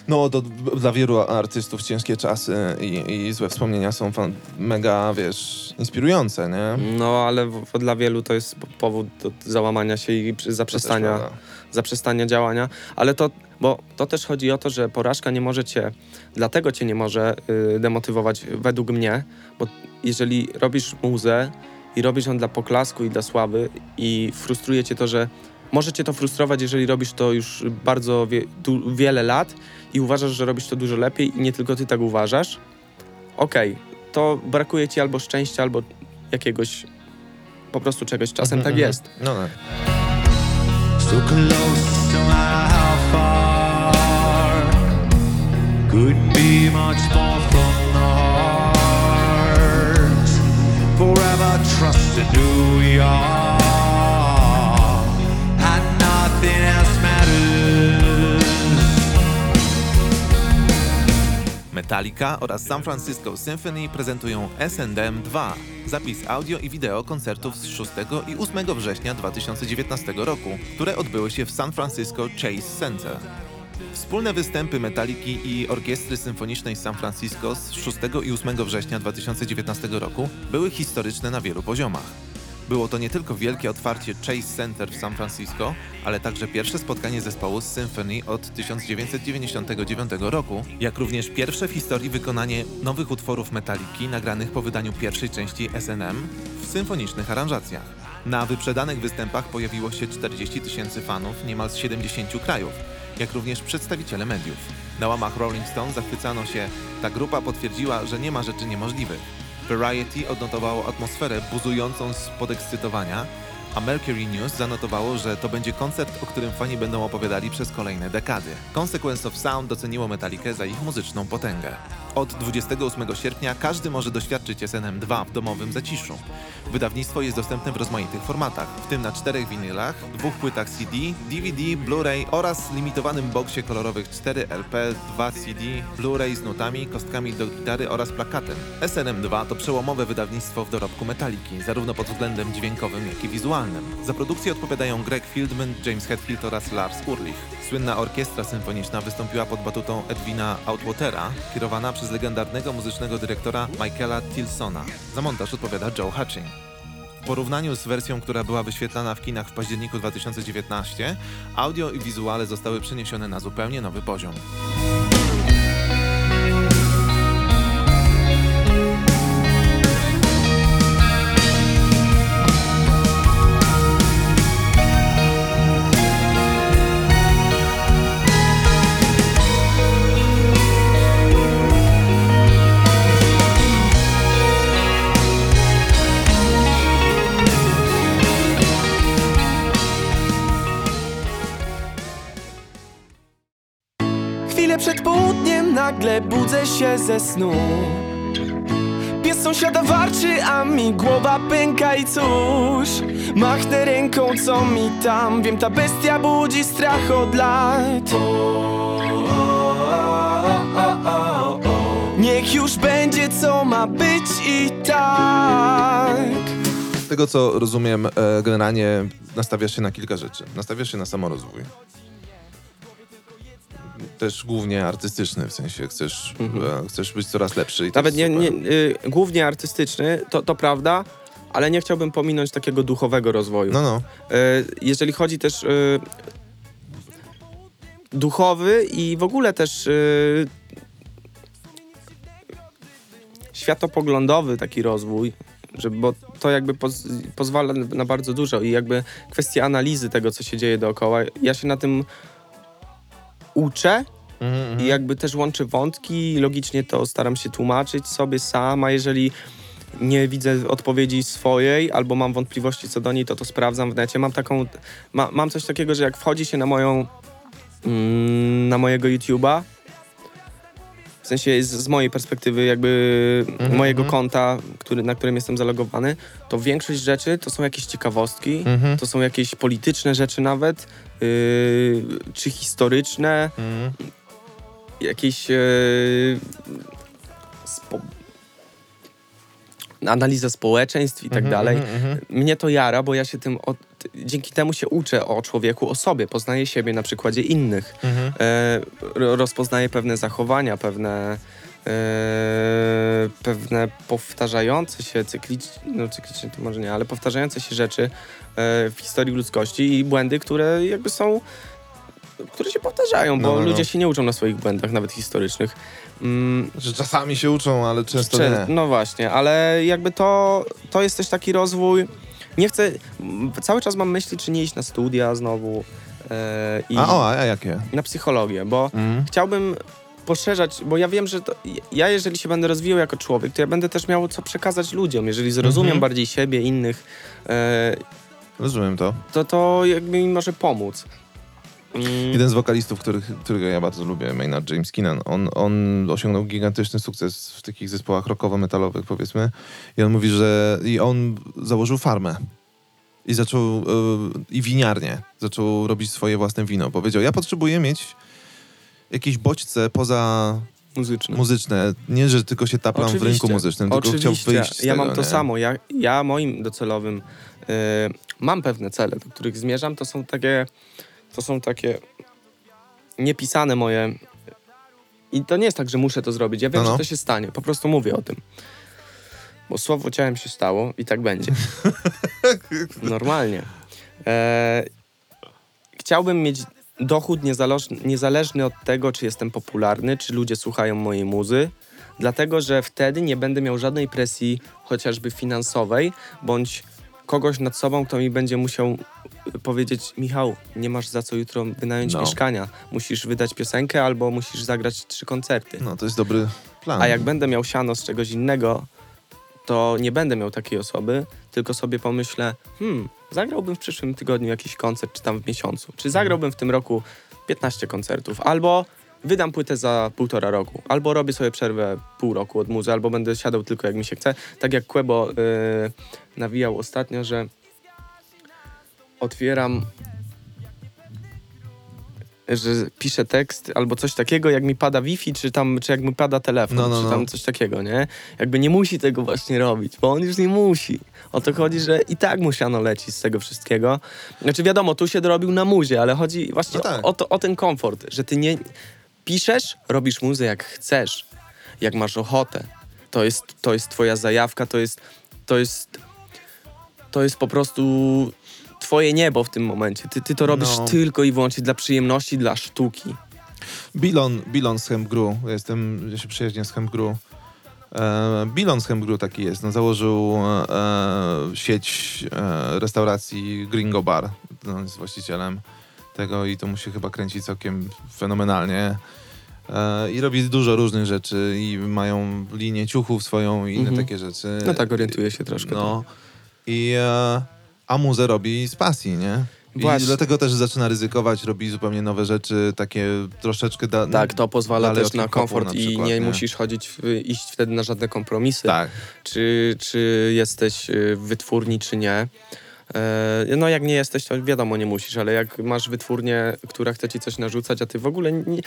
No, to dla wielu artystów ciężkie czasy i, i złe wspomnienia są fan, mega, wiesz, inspirujące, nie? no, ale w, dla wielu to jest po- powód do załamania się i zaprzestania, zaprzestania działania. Ale to, bo to też chodzi o to, że porażka nie może cię, dlatego cię nie może y, demotywować według mnie, bo jeżeli robisz muzę i robisz ją dla poklasku i dla sławy i frustruje cię to, że może cię to frustrować, jeżeli robisz to już bardzo wie, du, wiele lat i uważasz, że robisz to dużo lepiej i nie tylko ty tak uważasz, okej, to brakuje ci albo szczęścia, albo jakiegoś po prostu czegoś. Czasem Mhm, tak mhm. jest. No tak. So Metallica oraz San Francisco Symphony prezentują S&M 2, zapis audio i wideo koncertów z 6 i 8 września 2019 roku, które odbyły się w San Francisco Chase Center. Wspólne występy Metalliki i Orkiestry Symfonicznej San Francisco z 6 i 8 września 2019 roku były historyczne na wielu poziomach. Było to nie tylko wielkie otwarcie Chase Center w San Francisco, ale także pierwsze spotkanie zespołu z Symphony od 1999 roku, jak również pierwsze w historii wykonanie nowych utworów Metaliki nagranych po wydaniu pierwszej części SNM w symfonicznych aranżacjach. Na wyprzedanych występach pojawiło się 40 tysięcy fanów niemal z 70 krajów, jak również przedstawiciele mediów. Na łamach Rolling Stone zachwycano się, ta grupa potwierdziła, że nie ma rzeczy niemożliwych. Variety odnotowało atmosferę buzującą z podekscytowania, a Mercury News zanotowało, że to będzie koncert, o którym fani będą opowiadali przez kolejne dekady. Consequence of Sound doceniło Metallicę za ich muzyczną potęgę. Od 28 sierpnia każdy może doświadczyć SNM2 w domowym zaciszu. Wydawnictwo jest dostępne w rozmaitych formatach, w tym na czterech winylach, dwóch płytach CD, DVD, Blu-ray oraz limitowanym boksie kolorowych 4 LP, 2 CD, Blu-ray z nutami, kostkami do gitary oraz plakatem. SNM2 to przełomowe wydawnictwo w dorobku Metaliki, zarówno pod względem dźwiękowym, jak i wizualnym. Za produkcję odpowiadają Greg Fieldman, James Hetfield oraz Lars Ulrich. Słynna orkiestra symfoniczna wystąpiła pod batutą Edwina Outwatera, kierowana przez legendarnego muzycznego dyrektora Michaela Tilsona. Za montaż odpowiada Joe Hutching. W porównaniu z wersją, która była wyświetlana w kinach w październiku 2019, audio i wizuale zostały przeniesione na zupełnie nowy poziom. Ze snu. Pies sąsiada warczy, a mi głowa pęka i cóż? Machnę ręką, co mi tam? Wiem, ta bestia budzi strach od lat. Niech już będzie, co ma być i tak. Z tego co rozumiem, e, generalnie nastawiasz się na kilka rzeczy. Nastawiasz się na samorozwój. Też głównie artystyczny, w sensie chcesz, e, chcesz być coraz lepszy. I Nawet nie, nie, y, głównie artystyczny, to, to prawda, ale nie chciałbym pominąć takiego duchowego rozwoju. No, no. E, jeżeli chodzi też y, duchowy i w ogóle też y, światopoglądowy taki rozwój, że, bo to jakby poz, pozwala na bardzo dużo i jakby kwestia analizy tego, co się dzieje dookoła. Ja się na tym uczę Mhm, i jakby też łączę wątki logicznie to staram się tłumaczyć sobie sam, a jeżeli nie widzę odpowiedzi swojej albo mam wątpliwości co do niej, to to sprawdzam w necie. Mam taką, ma, mam coś takiego, że jak wchodzi się na moją, mm, na mojego YouTube'a, w sensie z, z mojej perspektywy jakby Mhm, mojego mhm. konta, który, na którym jestem zalogowany, to większość rzeczy to są jakieś ciekawostki, Mhm. to są jakieś polityczne rzeczy nawet, yy, czy historyczne, jakieś e, spo... analiza społeczeństw i tak dalej. Mnie to jara, bo ja się tym od... dzięki temu się uczę o człowieku, o sobie, poznaję siebie na przykładzie innych. Mhm. E, ro- rozpoznaję pewne zachowania, pewne e, pewne powtarzające się cyklicznie, no cyklicznie to może nie, ale powtarzające się rzeczy e, w historii ludzkości i błędy, które jakby są które się powtarzają, bo No, no, no. ludzie się nie uczą na swoich błędach, nawet historycznych. Mm, Że czasami się uczą, ale często nie. No właśnie, ale jakby to, to jest też taki rozwój. Nie chcę, cały czas mam myśli, czy nie iść na studia znowu i A o, a jakie? na psychologię, bo Mhm. chciałbym poszerzać, bo ja wiem, że to, ja jeżeli się będę rozwijał jako człowiek, to ja będę też miał co przekazać ludziom. Jeżeli zrozumiem Mhm. bardziej siebie, innych, e, Rozumiem to. to to jakby mi może pomóc. Mm, Jeden z wokalistów, których, którego ja bardzo lubię, Maynard James Keenan, on, on osiągnął gigantyczny sukces w takich zespołach rockowo-metalowych, powiedzmy. I on mówi, że i on założył farmę. I zaczął, e, i winiarnię. Zaczął robić swoje własne wino. Powiedział, ja potrzebuję mieć jakieś bodźce poza muzyczny. muzyczne. Nie, że tylko się taplam w Oczywiście. rynku muzycznym, tylko chciał Oczywiście. wyjść z Ja tego, mam to nie? samo. Ja, ja moim docelowym y, mam pewne cele, do których zmierzam. To są takie, to są takie niepisane moje. I to nie jest tak, że muszę to zrobić. Ja wiem, No, no. że to się stanie. Po prostu mówię o tym. Bo słowo ciałem się stało i tak będzie. [laughs] Normalnie. E, chciałbym mieć dochód niezależny, niezależny od tego, czy jestem popularny, czy ludzie słuchają mojej muzy, dlatego że wtedy nie będę miał żadnej presji, chociażby finansowej, bądź kogoś nad sobą, kto mi będzie musiał powiedzieć: Michał, nie masz za co jutro wynająć No. mieszkania. Musisz wydać piosenkę albo musisz zagrać trzy koncerty. No to jest dobry plan. A jak będę miał siano z czegoś innego, to nie będę miał takiej osoby, tylko sobie pomyślę, hmm, zagrałbym w przyszłym tygodniu jakiś koncert, czy tam w miesiącu, czy zagrałbym w tym roku 15 koncertów, albo wydam płytę za półtora roku, albo robię sobie przerwę pół roku od muzy, albo będę siadał tylko jak mi się chce. Tak jak Quebo yy, nawijał ostatnio, że otwieram że piszę tekst albo coś takiego, jak mi pada Wi-Fi, czy tam, czy jak mi pada telefon, No, no, czy no. tam coś takiego, nie? Jakby nie musi tego właśnie robić, bo on już nie musi. O to chodzi, że i tak musiano lecieć z tego wszystkiego. Znaczy wiadomo, tu się dorobił na muzie, ale chodzi właśnie No tak. o, to, o ten komfort, że ty nie piszesz, robisz muzę jak chcesz, jak masz ochotę. To jest, to jest twoja zajawka, to jest, to jest, to jest po prostu twoje niebo w tym momencie. Ty, ty to robisz No. tylko i wyłącznie dla przyjemności, dla sztuki. Bilon, Bilon z Hempgru, ja jestem, ja się przyjaźnię z Hempgru. E, Bilon z Hempgru taki jest, no, założył e, sieć e, restauracji Gringo Bar, no, jest właścicielem tego i to mu się chyba kręci całkiem fenomenalnie. E, I robi dużo różnych rzeczy i mają linię ciuchów swoją i inne Mhm. takie rzeczy. No tak, orientuję się troszkę. No. I, e, a muzę robi z pasji, nie? I Właśnie. dlatego też zaczyna ryzykować, robi zupełnie nowe rzeczy, takie troszeczkę... Da, Tak, to pozwala dalej też od na hip-hopu komfort na i przykład, nie, nie? musisz chodzić, w, iść wtedy na żadne kompromisy. Tak. Czy, czy jesteś y, w wytwórni, czy nie. E, No jak nie jesteś, to wiadomo, nie musisz, ale jak masz wytwórnię, która chce ci coś narzucać, a ty w ogóle nie...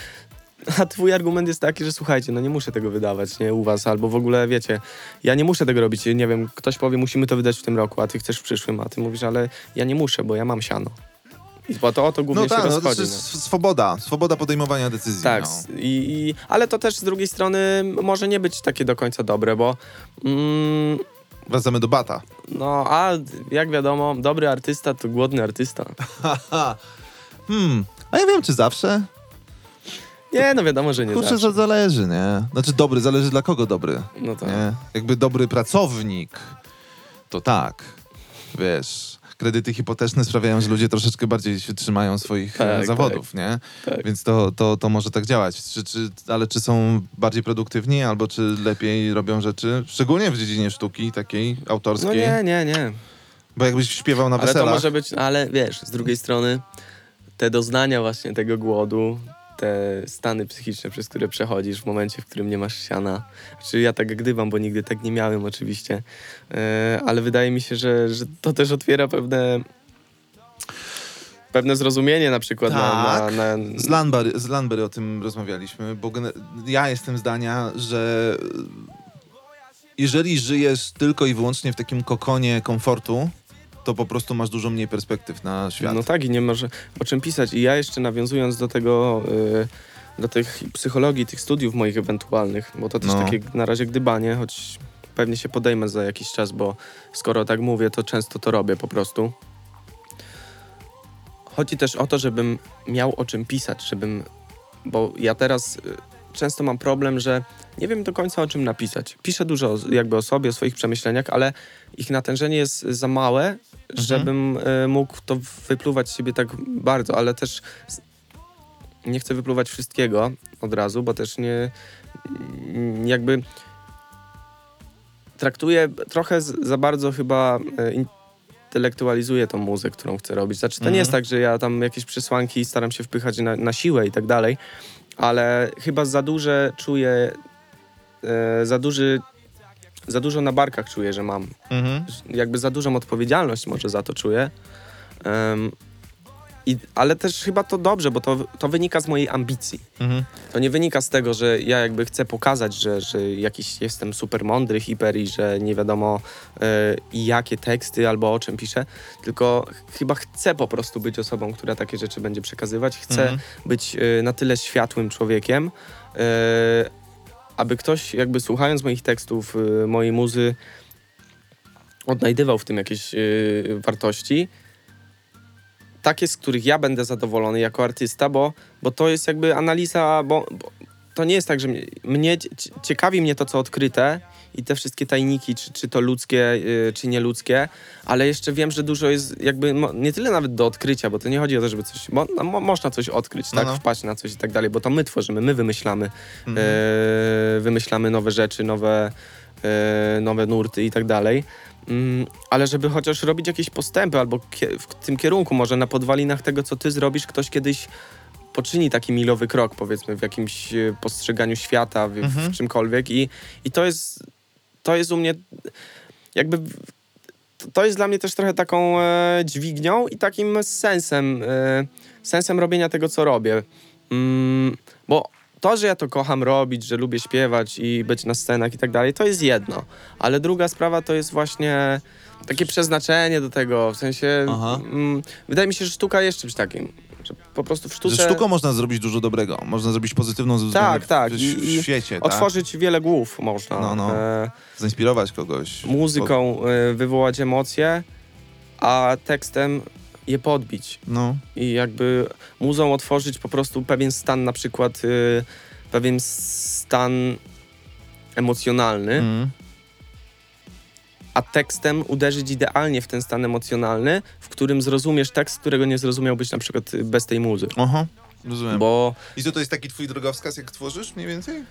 A twój argument jest taki, że słuchajcie, no nie muszę tego wydawać, nie, u was, albo w ogóle, wiecie, ja nie muszę tego robić, nie wiem, ktoś powie, musimy to wydać w tym roku, a ty chcesz w przyszłym, a ty mówisz, ale ja nie muszę, bo ja mam siano. I bo to o to głównie No się tak, no, to rozchodzi. jest no. swoboda, swoboda podejmowania decyzji. Tak, no. i, i, ale to też z drugiej strony może nie być takie do końca dobre, bo mm, Wracamy do bata. no, a jak wiadomo, dobry artysta to głodny artysta. [laughs] Hmm, a ja wiem, czy zawsze? Nie, no wiadomo, że nie Kurczę, zawsze. to zależy, nie? Znaczy dobry, zależy dla kogo dobry, No tak. nie? Jakby dobry pracownik, to tak, wiesz... Kredyty hipoteczne sprawiają, że ludzie troszeczkę bardziej się trzymają swoich e, Tak, zawodów, nie? tak. Więc to, to, to może tak działać. Czy, czy, ale czy są bardziej produktywni, albo czy lepiej robią rzeczy? Szczególnie w dziedzinie sztuki takiej autorskiej. No nie, nie, nie. Bo jakbyś śpiewał na Ale weselach... to może być, ale wiesz, z drugiej strony te doznania właśnie tego głodu, te stany psychiczne, przez które przechodzisz w momencie, w którym nie masz siana. Czy ja tak gdybam, bo nigdy tak nie miałem oczywiście, e, ale wydaje mi się, że, że to też otwiera pewne pewne zrozumienie na przykład na, Tak. na, na, Z Landberry, z Landberry o tym rozmawialiśmy, bo ja jestem zdania, że jeżeli żyjesz tylko i wyłącznie w takim kokonie komfortu, to po prostu masz dużo mniej perspektyw na świat. No tak i nie może o czym pisać. I ja jeszcze nawiązując do tego, y, do tych psychologii, tych studiów moich ewentualnych, bo to też No. takie na razie gdybanie, choć pewnie się podejmę za jakiś czas, bo skoro tak mówię, to często to robię po prostu. Chodzi też o to, żebym miał o czym pisać, żebym, bo ja teraz y, często mam problem, że nie wiem do końca o czym napisać. Piszę dużo jakby o sobie, o swoich przemyśleniach, ale ich natężenie jest za małe, żebym y, mógł to wypluwać z siebie tak bardzo, ale też nie chcę wypluwać wszystkiego od razu, bo też nie mm, jakby traktuję trochę za bardzo chyba y, intelektualizuję tą muzę, którą chcę robić. Znaczy to nie Mhm. jest tak, że ja tam jakieś przesłanki staram się wpychać na, na siłę i tak dalej, ale chyba za duże czuję, e, za duży, za dużo na barkach czuję, że mam Mhm. jakby za dużą odpowiedzialność może za to czuję. Em, i, ale też chyba to dobrze, bo to, to wynika z mojej ambicji. Mhm. To nie wynika z tego, że ja jakby chcę pokazać, że, że jakiś jestem super mądry, hiper i że nie wiadomo e, jakie teksty albo o czym piszę, tylko ch- chyba chcę po prostu być osobą, która takie rzeczy będzie przekazywać. Chcę Mhm. być e, na tyle światłym człowiekiem, e, aby ktoś jakby słuchając moich tekstów, e, mojej muzy, odnajdywał w tym jakieś y, wartości, takie, z których ja będę zadowolony jako artysta, bo, bo to jest jakby analiza, bo, bo to nie jest tak, że mnie, mnie cie- ciekawi mnie to, co odkryte i te wszystkie tajniki, czy, czy to ludzkie, y, czy nieludzkie, ale jeszcze wiem, że dużo jest jakby nie tyle nawet do odkrycia, bo to nie chodzi o to, żeby coś, bo no, mo, można coś odkryć, No, tak, no. wpaść na coś i tak dalej, bo to my tworzymy, my wymyślamy, Mhm. e, wymyślamy nowe rzeczy, nowe, e, nowe nurty i tak dalej. Mm, ale żeby chociaż robić jakieś postępy, albo w tym kierunku, może na podwalinach tego, co ty zrobisz, ktoś kiedyś poczyni taki milowy krok, powiedzmy, w jakimś e, postrzeganiu świata, w, Mhm. w czymkolwiek. I, I to jest to jest u mnie jakby. to- jest dla mnie też trochę taką e, dźwignią i takim sensem, e, sensem robienia tego, co robię. Mm, bo to, że ja to kocham robić, że lubię śpiewać i być na scenach i tak dalej, to jest jedno. Ale druga sprawa to jest właśnie takie przeznaczenie do tego, w sensie mm, wydaje mi się, że sztuka jest czymś takim, że po prostu w sztuce... Że sztuką można zrobić dużo dobrego. Można zrobić pozytywną zmianę Tak, w, tak. w, I, w i świecie. Tak? otworzyć wiele głów można. No, no. E, Zainspirować kogoś. muzyką y, wywołać emocje, a tekstem je podbić. No. I jakby muzą otworzyć po prostu pewien stan, na przykład y, pewien stan emocjonalny, Mm. A tekstem uderzyć idealnie w ten stan emocjonalny, w którym zrozumiesz tekst, którego nie zrozumiałbyś na przykład y, bez tej muzy. Aha, rozumiem. Bo I co to jest taki twój drogowskaz, jak tworzysz mniej więcej?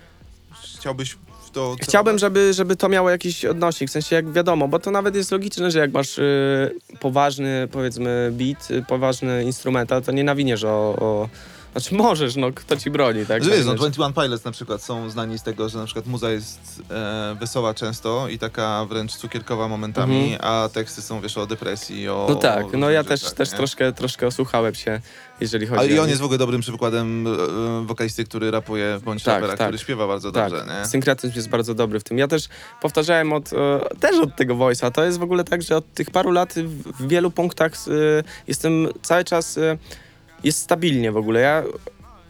Chciałbyś w to... Chciałbym, żeby, żeby to miało jakiś odnośnik, w sensie jak wiadomo, bo to nawet jest logiczne, że jak masz y, poważny, powiedzmy, beat, y, poważny instrumental, to nie nawiniesz o, o... Znaczy możesz, no kto ci broni, tak? Że wiesz, no, Nawiniesz. 21 Pilots na przykład są znani z tego, że na przykład muza jest e, wesoła często i taka wręcz cukierkowa momentami, a teksty są, wiesz, o depresji, o... No tak, no różnych ja też, też nie? troszkę, troszkę osłuchałem się, jeżeli chodzi Ale i o... on jest w ogóle dobrym przykładem e, wokalisty, który rapuje bądź Tak, rapera, tak. który śpiewa bardzo Tak, dobrze, nie? synkretyzm jest bardzo dobry w tym. Ja też powtarzałem od, e, też od tego voice'a. To jest w ogóle tak, że od tych paru lat w, w wielu punktach e, jestem cały czas, e, jest stabilnie w ogóle. Ja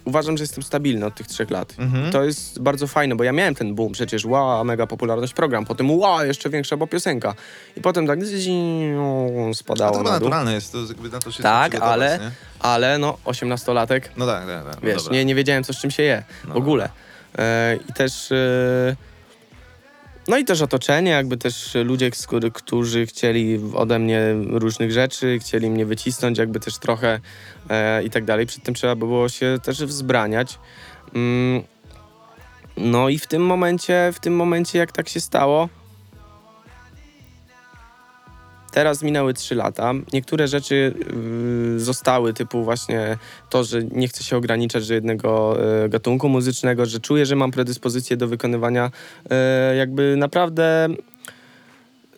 uważam, że jestem stabilny od tych trzech lat. Mhm. To jest bardzo fajne, bo ja miałem ten boom, przecież wow, mega popularność program, potem wow, jeszcze większa, bo piosenka. I potem tak A to spadało chyba na dół. naturalne jest, to jakby na to się Tak, ale, nie? ale no, osiemnastolatek, No tak, tak, tak. No Wiesz, dobra. nie, nie wiedziałem, co z czym się je No w ogóle. E, I też. E, no i też otoczenie, jakby też ludzie, którzy chcieli ode mnie różnych rzeczy, chcieli mnie wycisnąć, jakby też trochę e, i tak dalej. Przed tym trzeba było się też wzbraniać. Mm, no i w tym momencie, w tym momencie, jak tak się stało, Teraz minęły trzy lata. Niektóre rzeczy y, zostały, typu właśnie to, że nie chcę się ograniczać do jednego y, gatunku muzycznego, że czuję, że mam predyspozycję do wykonywania y, jakby naprawdę.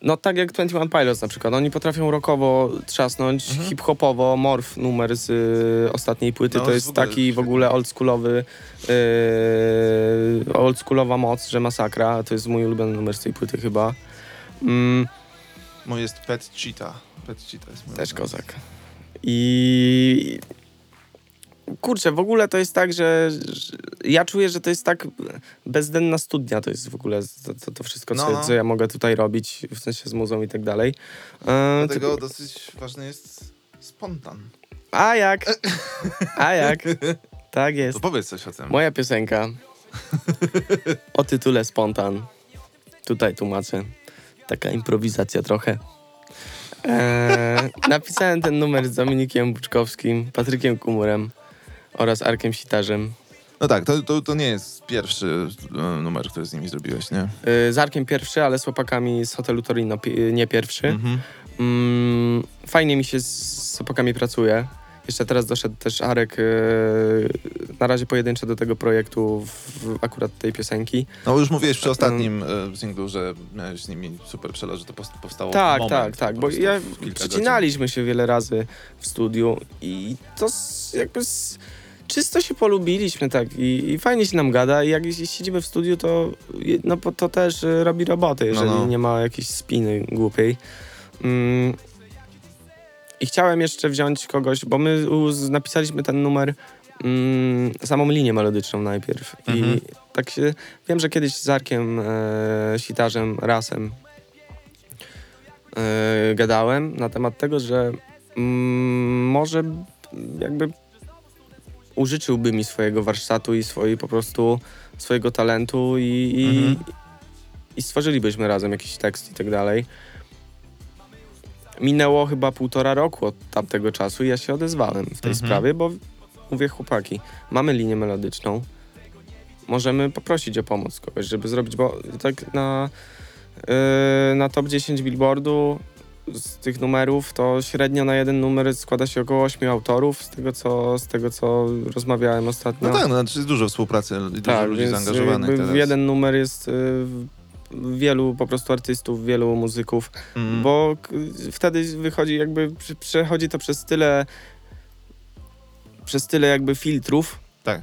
No tak jak 21 Pilots na przykład. Oni potrafią rockowo trzasnąć, hip-hopowo. Morph numer z y, ostatniej płyty No, to jest w ogóle taki w ogóle oldschoolowy, yy, oldschoolowa moc, że masakra. To jest mój ulubiony numer z tej płyty chyba. Mm, Mój jest Pet Cheetah. Pet Cheetah jest mój też ulubiony. kozak. I kurczę, w ogóle to jest tak, że, że ja czuję, że to jest tak bezdenna studnia, to jest w ogóle to, to, to wszystko, co, No, no. co ja mogę tutaj robić, w sensie z muzą i tak dalej. E, Dlatego dosyć ważny jest spontan. A jak? A jak? Tak To jest. powiedz coś o tym. Moja piosenka o tytule Spontan. Tutaj tłumaczę. Taka improwizacja trochę. Eee, [laughs] napisałem ten numer z Dominikiem Buczkowskim, Patrykiem Kumurem oraz Arkiem Sitarzem. No tak, to, to, to nie jest pierwszy e, numer, który z nimi zrobiłeś, nie? Eee, z Arkiem pierwszy, ale z chłopakami z hotelu Torino pi- nie pierwszy. Mhm. Mm, fajnie mi się z, z chłopakami pracuje. Jeszcze teraz doszedł też Arek, e, na razie pojedynczo do tego projektu, w, akurat tej piosenki. No już mówiłeś przy ostatnim e, singlu, że miałeś z nimi super przelot, że to powstało Tak, moment, tak, tak, bo ja przecinaliśmy się wiele razy w studiu i to jakby s- czysto się polubiliśmy tak i, i fajnie się nam gada i jak siedzimy w studiu, to, no, to też robi robotę, jeżeli no. nie ma jakiejś spiny głupiej. Mm. I chciałem jeszcze wziąć kogoś, bo my napisaliśmy ten numer mm, samą linię melodyczną najpierw Mhm. i tak się, wiem, że kiedyś z Arkiem e, Sitarzem, Rasem e, gadałem na temat tego, że mm, może jakby użyczyłby mi swojego warsztatu i swojej po prostu swojego talentu i, i, Mhm. i stworzylibyśmy razem jakiś tekst i tak dalej. Minęło chyba półtora roku od tamtego czasu i ja się odezwałem w tej Mhm. sprawie, bo mówię chłopaki, mamy linię melodyczną, możemy poprosić o pomoc kogoś, żeby zrobić, bo tak na, yy, na top 10 billboardu z tych numerów to średnio na jeden numer składa się około 8 autorów, z tego co, z tego, co rozmawiałem ostatnio. No tak, no, znaczy jest dużo współpracy i dużo Tak, ludzi więc zaangażowanych teraz. jeden numer jest y, w- wielu po prostu artystów, wielu muzyków, Mm. bo wtedy wychodzi jakby, prze- przechodzi to przez tyle przez tyle jakby filtrów, Tak.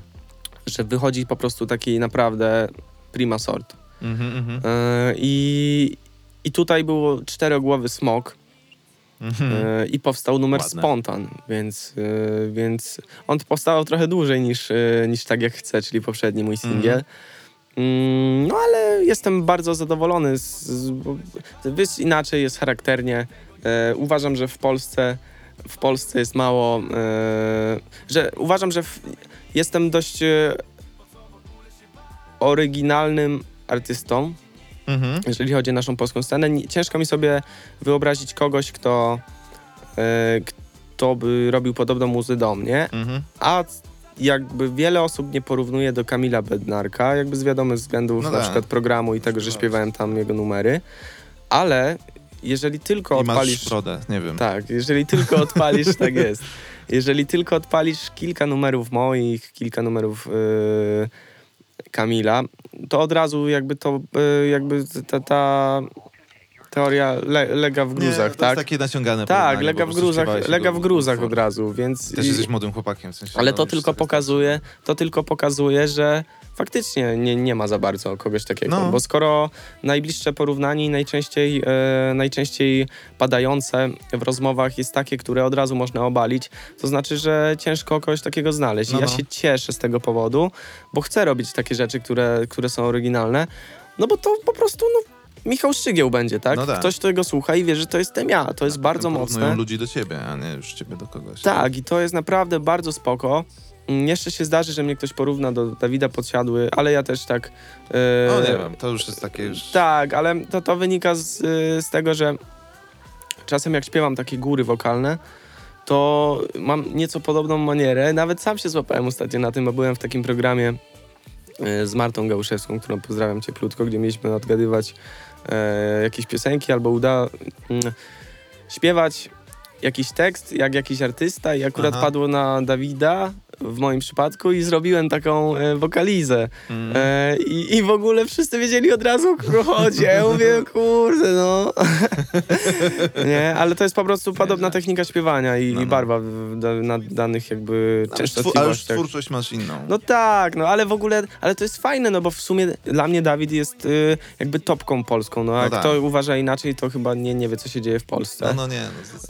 że wychodzi po prostu taki naprawdę prima sort. Mhm, mhm. E, I, I tutaj było czterogłowy smok Mhm. e, i powstał numer Ładne. Spontan, więc, e, więc on powstał trochę dłużej niż, niż Tak Jak Chcę, czyli poprzedni mój singiel. Mm, No ale jestem bardzo zadowolony. Z, z, inaczej jest charakternie. E, uważam, że w Polsce w Polsce jest mało, e, że uważam, że w, jestem dość e, oryginalnym artystą, Mhm. jeżeli chodzi o naszą polską scenę. Ciężko mi sobie wyobrazić kogoś, kto, e, kto by robił podobną muzę do mnie, Mhm. a jakby wiele osób nie porównuje do Kamila Bednarka, jakby z wiadomych względów No na tak. przykład programu i tego, że śpiewałem tam jego numery, ale jeżeli tylko I masz odpalisz... nie wiem. Tak, jeżeli tylko odpalisz, [laughs] tak jest. Jeżeli tylko odpalisz kilka numerów moich, kilka numerów yy, Kamila, to od razu jakby to, yy, jakby ta, ta teoria le, lega w Nie, gruzach, to tak? jest takie naciągane Tak, lega w gruzach, lega w gruzach od razu, więc... Też i- jesteś młodym chłopakiem, w sensie. ale no, to tylko pokazuje, to tylko pokazuje, że faktycznie nie, nie ma za bardzo kogoś takiego, No. bo skoro najbliższe porównanie i najczęściej, e, najczęściej padające w rozmowach jest takie, które od razu można obalić, to znaczy, że ciężko kogoś takiego znaleźć. I No, ja no. się cieszę z tego powodu, bo chcę robić takie rzeczy, które, które są oryginalne, no bo to po prostu, no, Michał Szczygieł będzie, tak? No tak. Ktoś tego słucha i wie, że to jestem ja. To jest bardzo Porównują mocne. ludzi do ciebie, a nie już ciebie do kogoś. Tak, i to jest naprawdę bardzo spoko. Mm, Jeszcze się zdarzy, że mnie ktoś porówna do Dawida Podsiadły, ale ja też tak... e, No nie wiem, to już jest takie już... Tak, ale to, to wynika z, y, z tego, że czasem jak śpiewam takie góry wokalne, to mam nieco podobną manierę. Nawet sam się złapałem ostatnio na tym, bo byłem w takim programie y, z Martą Gałuszewską, którą pozdrawiam cieplutko, gdzie mieliśmy odgadywać e, jakieś piosenki albo uda mm, śpiewać jakiś tekst, jak jakiś artysta i akurat Aha. padło na Dawida w moim przypadku i zrobiłem taką e, wokalizę. Mm. E, i, I w ogóle wszyscy wiedzieli od razu, o kogo chodzi. Ja mówię, kurde, no. [laughs] nie, ale to jest po prostu podobna technika śpiewania i, No, i no. barwa w, da, na danych jakby twu- ale już częstotliwościach. twórczość masz inną. No tak, no ale w ogóle, ale to jest fajne, no bo w sumie dla mnie Dawid jest y, jakby topką polską, no a No tak. kto uważa inaczej, to chyba nie, nie wie, co się dzieje w Polsce. no, no nie,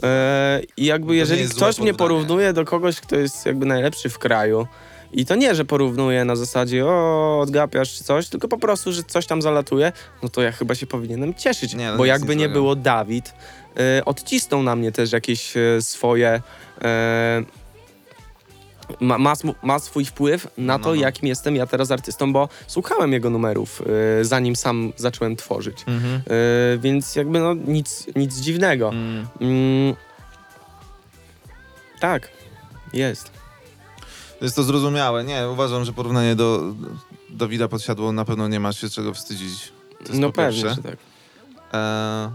no. E, I jakby jeżeli ktoś mnie porównuje do kogoś, kto jest jakby najlepszy w kraju, i to nie, że porównuje na zasadzie o, odgapiasz czy coś, tylko po prostu, że coś tam zalatuje, no to ja chyba się powinienem cieszyć, Nie, no bo jakby nie nie było Dawid, e, odcisnął na mnie też jakieś e, swoje... E, ma, ma, ma swój wpływ na to, No, no. jakim jestem ja teraz artystą, bo słuchałem jego numerów, e, zanim sam zacząłem tworzyć. Mhm. E, więc jakby no nic, nic dziwnego. Mm. Mm, tak, jest. Jest to zrozumiałe. Nie, uważam, że porównanie do Dawida Podsiadło na pewno nie ma się czego wstydzić. To jest No po pewnie, że tak. E,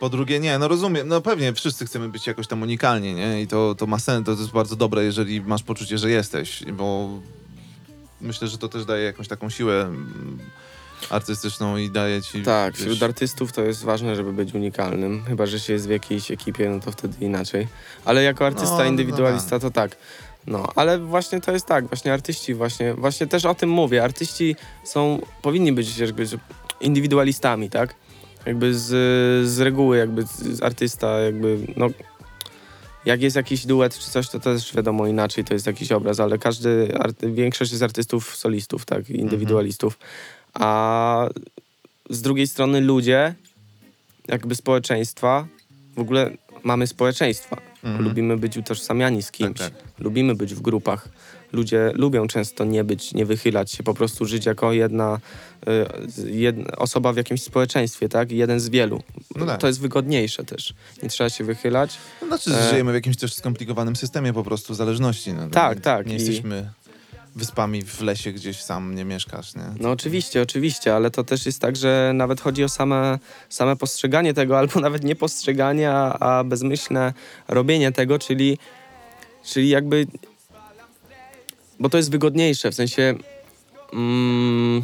po drugie, nie, no rozumiem, no pewnie wszyscy chcemy być jakoś tam unikalni, nie? I to, to ma sens, to jest bardzo dobre, jeżeli masz poczucie, że jesteś, bo myślę, że to też daje jakąś taką siłę mm, artystyczną i daje ci... Tak, wśród artystów to jest ważne, żeby być unikalnym. Chyba, że się jest w jakiejś ekipie, no to wtedy inaczej. Ale jako artysta, No, no indywidualista to tak. No, ale właśnie to jest tak, właśnie artyści właśnie, właśnie też o tym mówię. Artyści są, powinni być jakby indywidualistami, tak? Jakby z, z reguły jakby z- z artysta jakby, no jak jest jakiś duet czy coś, to też wiadomo inaczej, to jest jakiś obraz, ale każdy, arty, większość jest artystów solistów, tak, indywidualistów. A z drugiej strony ludzie jakby społeczeństwa. W ogóle mamy społeczeństwa. Mhm. Lubimy być utożsamiani z kimś. tak. Lubimy być w grupach. Ludzie lubią często nie być, nie wychylać się, po prostu żyć jako jedna, y, jedna osoba w jakimś społeczeństwie, tak? Jeden z wielu. No tak. To jest wygodniejsze też. Nie trzeba się wychylać. To znaczy, E. że żyjemy w jakimś też skomplikowanym systemie po prostu zależności. No, Tak, tak. Nie I- jesteśmy wyspami w lesie, gdzieś sam nie mieszkasz, nie? No oczywiście, oczywiście, ale to też jest tak, że nawet chodzi o same, same postrzeganie tego, albo [laughs] nawet nie postrzeganie, a, a bezmyślne robienie tego, czyli, czyli jakby. Bo to jest wygodniejsze, w sensie. Mm,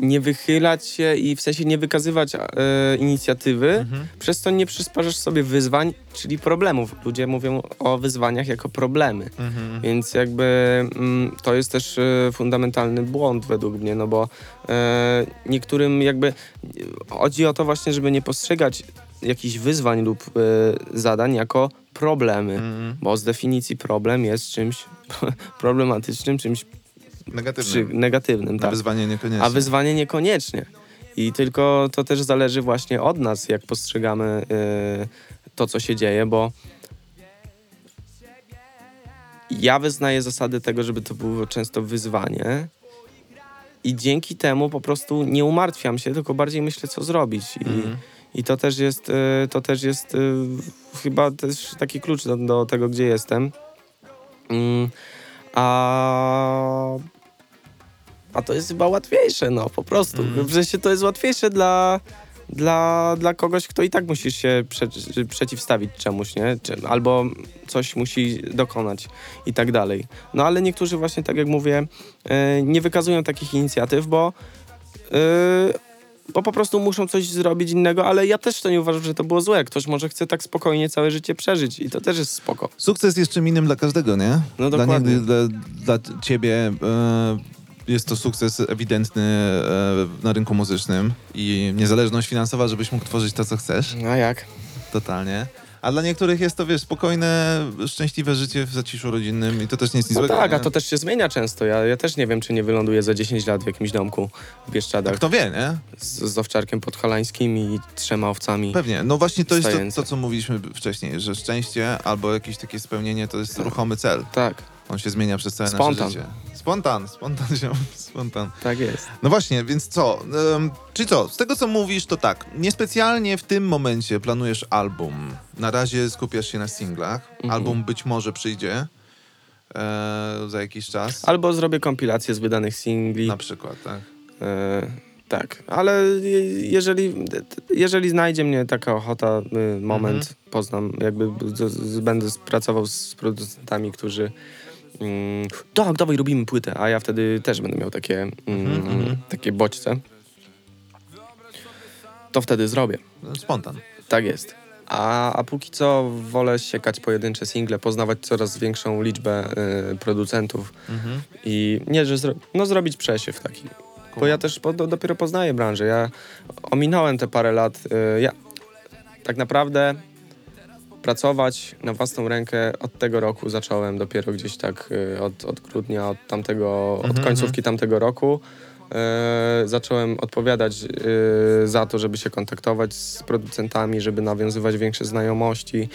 nie wychylać się i w sensie nie wykazywać e, inicjatywy, przez to nie przysparzasz sobie wyzwań, czyli problemów. Ludzie mówią o wyzwaniach jako problemy. Więc jakby mm, to jest też e, fundamentalny błąd według mnie, no bo e, niektórym jakby chodzi o to właśnie, żeby nie postrzegać jakichś wyzwań lub e, zadań jako problemy, Mhm. bo z definicji problem jest czymś [laughs] problematycznym, czymś negatywnym. Na Tak. wyzwanie niekoniecznie. A wyzwanie niekoniecznie. I tylko to też zależy właśnie od nas, jak postrzegamy y, to, co się dzieje, bo ja wyznaję zasady tego, żeby to było często wyzwanie i dzięki temu po prostu nie umartwiam się, tylko bardziej myślę, co zrobić. I, i to też jest, y, to też jest y, chyba też taki klucz do, do tego, gdzie jestem. Mm, a a to jest chyba łatwiejsze, no po prostu. W sensie to jest łatwiejsze dla, dla, dla kogoś, kto i tak musi się prze, przeciwstawić czemuś, nie? Albo coś musi dokonać i tak dalej. No ale niektórzy właśnie, tak jak mówię, e, nie wykazują takich inicjatyw, bo e, bo po prostu muszą coś zrobić innego, ale ja też to nie uważam, że to było złe. Ktoś może chce tak spokojnie całe życie przeżyć i to też jest spoko. Sukces jest czym innym dla każdego, nie? No dla, dokładnie. dla, dla ciebie e, jest to sukces ewidentny e, na rynku muzycznym i niezależność finansowa, żebyś mógł tworzyć to, co chcesz. A jak? Totalnie. A dla niektórych jest to, wiesz, spokojne, szczęśliwe życie w zaciszu rodzinnym i to też nie jest nic No złego. tak, nie? a to też się zmienia często. Ja, ja też nie wiem, czy nie wyląduję za 10 lat w jakimś domku w Bieszczadach Kto wie, nie? z, z owczarkiem podhalańskim i trzema owcami. Pewnie. No właśnie to jest to, to, co mówiliśmy wcześniej, że szczęście albo jakieś takie spełnienie to jest ruchomy cel. Tak, On się zmienia przez całe Spontan. nasze życie. Spontan, spontan [laughs] się, spontan. tak jest. No właśnie, więc co? Um, czyli co? Z tego, co mówisz, to tak. Niespecjalnie w tym momencie planujesz album. Na razie skupiasz się na singlach. Mhm. Album być może przyjdzie e, za jakiś czas. Albo zrobię kompilację z wydanych singli. Na przykład, tak. E, tak, ale je- jeżeli, jeżeli znajdzie mnie taka ochota, y, moment, Mhm. poznam, jakby z, z, będę pracował z producentami, którzy mm, tak, dawaj, robimy płytę, a ja wtedy też będę miał takie, mm, Mhm, takie bodźce, to wtedy zrobię. Spontan. Tak jest. A, a póki co wolę siekać pojedyncze single, poznawać coraz większą liczbę y, producentów Mhm. i nie, że zro no, zrobić przesiew taki. Bo ja też po, do, dopiero poznaję branżę. Ja ominąłem te parę lat. Y, ja tak naprawdę pracować na własną rękę od tego roku zacząłem dopiero gdzieś tak y, od, od grudnia, od tamtego, od końcówki tamtego roku. Y, zacząłem odpowiadać y, za to, żeby się kontaktować z producentami, żeby nawiązywać większe znajomości,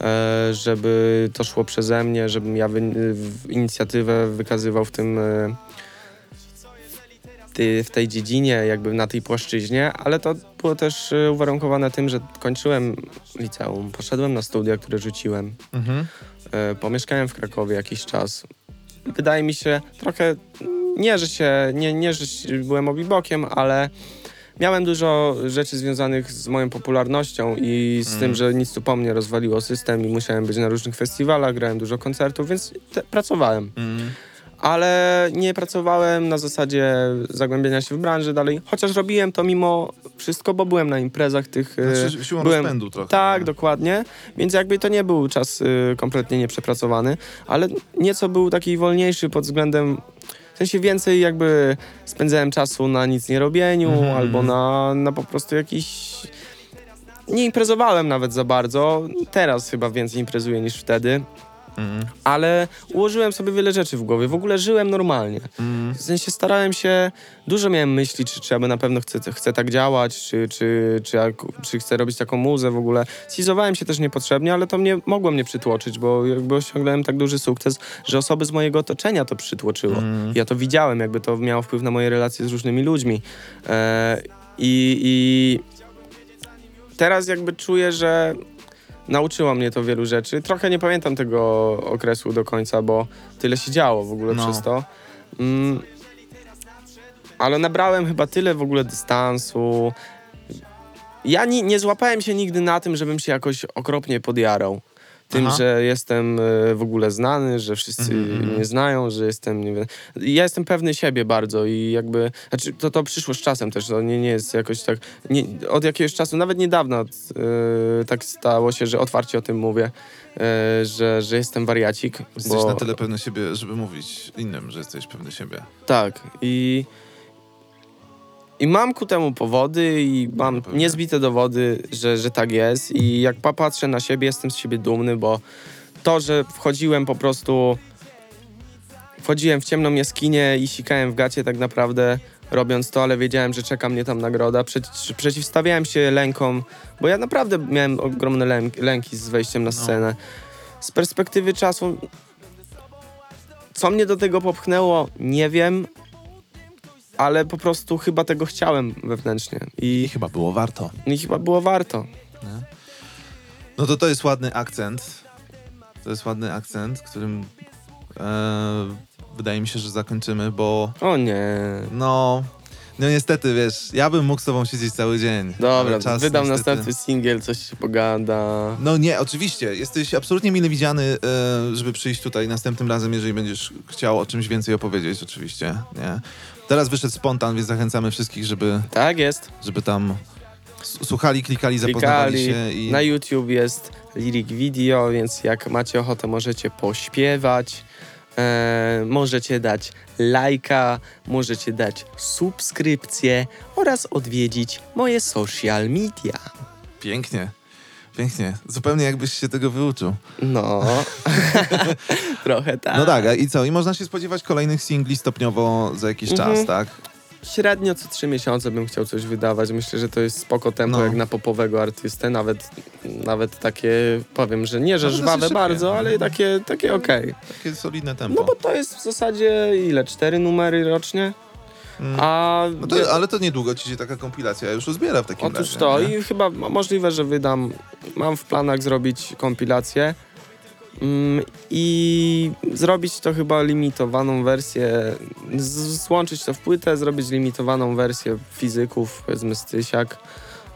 e, żeby to szło przeze mnie, żebym ja wy, inicjatywę wykazywał w tym ty, w tej dziedzinie, jakby na tej płaszczyźnie, ale to było też e, uwarunkowane tym, że kończyłem liceum, poszedłem na studia, które rzuciłem, Mhm. e, pomieszkałem w Krakowie jakiś czas. Wydaje mi się trochę, nie, że się, nie, nie, że byłem obibokiem, ale miałem dużo rzeczy związanych z moją popularnością i z tym, że nic tu po mnie rozwaliło system i musiałem być na różnych festiwalach, grałem dużo koncertów, więc te, pracowałem. Mhm. Ale nie pracowałem na zasadzie zagłębienia się w branży dalej, chociaż robiłem to mimo wszystko, bo byłem na imprezach tych... e, Znaczy, siłą byłem, rozpędu trochę. tak, nie? dokładnie. Więc jakby to nie był czas y, kompletnie nieprzepracowany, ale nieco był taki wolniejszy pod względem. W sensie więcej jakby spędzałem czasu na nic nie robieniu Mhm. albo na, na po prostu jakiś. Nie imprezowałem nawet za bardzo. Teraz chyba więcej imprezuję niż wtedy. Ale ułożyłem sobie wiele rzeczy w głowie. W ogóle żyłem normalnie. W sensie starałem się, dużo miałem myśli, czy, czy ja by na pewno chcę, chcę tak działać, czy, czy, czy, czy chcę robić taką muzę w ogóle. Schizowałem się też niepotrzebnie, ale to mnie mogło mnie przytłoczyć, bo jakby osiągnąłem tak duży sukces, że osoby z mojego otoczenia to przytłoczyło. Ja to widziałem, jakby to miało wpływ na moje relacje z różnymi ludźmi. E, i, I teraz jakby czuję, że nauczyło mnie to wielu rzeczy. Trochę nie pamiętam tego okresu do końca, bo tyle się działo w ogóle No. przez to. Mm, ale nabrałem chyba tyle w ogóle dystansu. Ja ni, nie złapałem się nigdy na tym, żebym się jakoś okropnie podjarał. Tym, Aha. że jestem e, w ogóle znany, że wszyscy Mhm, mnie znają, że jestem. Nie wiem, ja jestem pewny siebie bardzo i jakby. Znaczy, to, to przyszło z czasem też. To nie, nie jest jakoś tak. Nie, od jakiegoś czasu, nawet niedawno e, tak stało się, że otwarcie o tym mówię, e, że, że jestem wariacik. Jesteś bo- na tyle pewny siebie, żeby mówić innym, że jesteś pewny siebie. tak. I, I mam ku temu powody i mam pewnie. niezbite dowody, że, że tak jest. I jak popatrzę na siebie, jestem z siebie dumny, bo to, że wchodziłem po prostu. Wchodziłem w ciemną jaskinię i sikałem w gacie tak naprawdę robiąc to, ale wiedziałem, że czeka mnie tam nagroda. Przeci- przeciwstawiałem się lękom, bo ja naprawdę miałem ogromne lęk, lęki z wejściem na scenę. Z perspektywy czasu, co mnie do tego popchnęło, nie wiem, ale po prostu chyba tego chciałem wewnętrznie I i, chyba było warto. i chyba było warto. No to to jest ładny akcent. To jest ładny akcent, którym e, wydaje mi się, że zakończymy, bo O nie. no, no niestety, wiesz, ja bym mógł z tobą siedzieć cały dzień. Dobra, czas wydam niestety- następny singiel, coś się pogada. No nie, oczywiście. Jesteś absolutnie mile widziany, e, żeby przyjść tutaj następnym razem, jeżeli będziesz chciał o czymś więcej opowiedzieć, oczywiście. Nie? Teraz wyszedł spontan, więc zachęcamy wszystkich, żeby, Tak jest. żeby tam słuchali, klikali, zapoznawali Klikali. się i... Na YouTube jest lyric video, więc jak macie ochotę, możecie pośpiewać. E, możecie dać lajka, możecie dać subskrypcję oraz odwiedzić moje social media. Pięknie, pięknie. Zupełnie jakbyś się tego wyuczył. No, [laughs] [laughs] trochę tak. No tak, i co? I można się spodziewać kolejnych singli stopniowo za jakiś Mhm. czas, tak? Średnio co trzy miesiące bym chciał coś wydawać. Myślę, że to jest spoko tempo No. jak na popowego artystę. Nawet, nawet takie, powiem, że nie, że No, żwawe szybkie. bardzo, ale takie, takie okej. Takie solidne tempo. No bo to jest w zasadzie ile? Cztery numery rocznie? Mm. A No to, ale to niedługo ci się taka kompilacja już uzbiera w takim otóż razie. to nie? i chyba mo- możliwe, że wydam, mam w planach zrobić kompilację mm, i zrobić to chyba limitowaną wersję, z- złączyć to w płytę, zrobić limitowaną wersję fizyków, powiedzmy stysiak.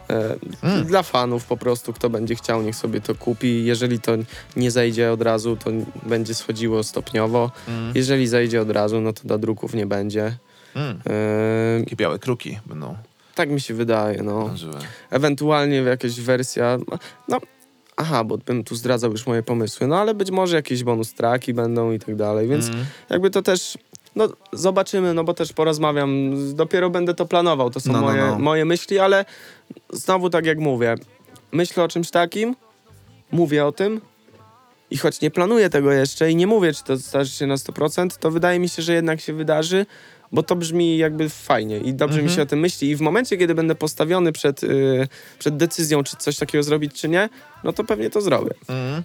E, Mm. Dla fanów po prostu, kto będzie chciał, niech sobie to kupi. Jeżeli to nie zejdzie od razu, to będzie schodziło stopniowo. Mm. Jeżeli zejdzie od razu, no to do druków nie będzie. Mm. E, Takie białe kruki będą tak mi się wydaje, no. żyły. Ewentualnie jakaś wersja. No, aha, bo bym tu zdradzał już moje pomysły. No ale być może jakieś bonus traki będą i tak dalej, więc Mm. jakby to też. No, zobaczymy, no bo też porozmawiam. Dopiero będę to planował. To są No, no, moje, no. moje myśli, ale znowu tak jak mówię, myślę o czymś takim, mówię o tym. I choć nie planuję tego jeszcze i nie mówię, czy to zdarzy się na 100%, to wydaje mi się, że jednak się wydarzy, bo to brzmi jakby fajnie i dobrze mi Mhm. się o tym myśli. I w momencie, kiedy będę postawiony przed, y, przed decyzją, czy coś takiego zrobić, czy nie, no to pewnie to zrobię. Mm.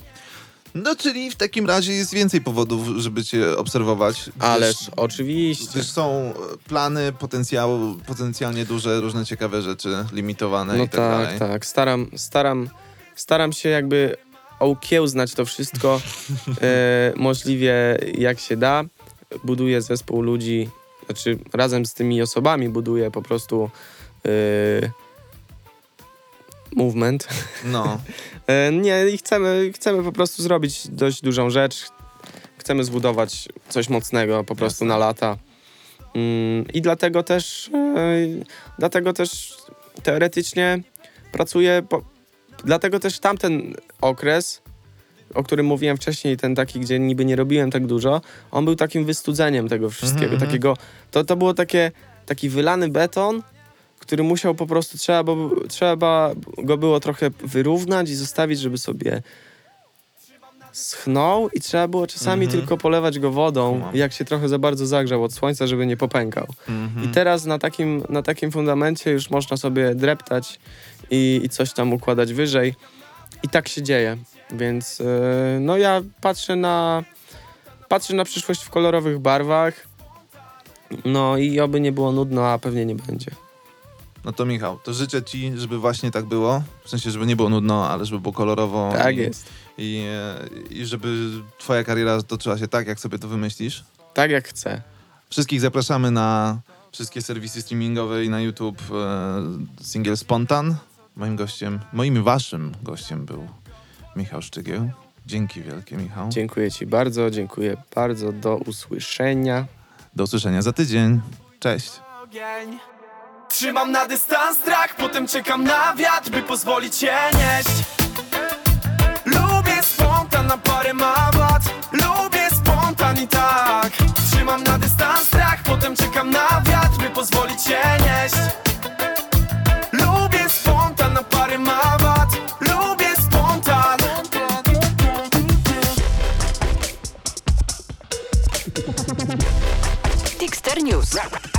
No czyli w takim razie jest więcej powodów, żeby cię obserwować. gdyż- Ależ oczywiście. Gdyż są e, plany, potencjał, potencjalnie duże, różne ciekawe rzeczy, limitowane No i tak, tak, dalej. tak. Staram, staram, staram się jakby okiełznać to wszystko [laughs] e, możliwie jak się da. Buduję zespół ludzi, znaczy razem z tymi osobami buduję po prostu e, movement. No, [laughs] E, nie, i chcemy, chcemy po prostu zrobić dość dużą rzecz. Chcemy zbudować coś mocnego po prostu Jasne. na lata. Mm, I dlatego też, e, dlatego też teoretycznie pracuję, po, dlatego też tamten okres, o którym mówiłem wcześniej, ten taki, gdzie niby nie robiłem tak dużo, on był takim wystudzeniem tego wszystkiego, Mhm, mhm. takiego, to, to było takie, taki wylany beton, który musiał po prostu, trzeba, bo, trzeba go było trochę wyrównać i zostawić, żeby sobie schnął i trzeba było czasami Mhm. tylko polewać go wodą, jak się trochę za bardzo zagrzał od słońca, żeby nie popękał. Mhm. I teraz na takim, na takim fundamencie już można sobie dreptać i, i coś tam układać wyżej. I tak się dzieje. Więc yy, no ja patrzę na, patrzę na przyszłość w kolorowych barwach. No i oby nie było nudno, a pewnie nie będzie. No to Michał, to życzę ci, żeby właśnie tak było. W sensie, żeby nie było nudno, ale żeby było kolorowo. Tak i, jest. I, e, I żeby twoja kariera toczyła się tak, jak sobie to wymyślisz. Tak jak chcę. Wszystkich zapraszamy na wszystkie serwisy streamingowe i na YouTube e, singiel Spontan. Moim gościem, moim waszym gościem był Michał Szczygieł. Dzięki wielkie, Michał. Dziękuję ci bardzo, dziękuję bardzo. Do usłyszenia. Do usłyszenia za tydzień. Cześć. ogień Trzymam na dystans strach, potem czekam na wiatr, by pozwolić się nieść Lubię spontan, na parę ma wad Lubię spontan i tak Trzymam na dystans strach, potem czekam na wiatr, by pozwolić się nieść News.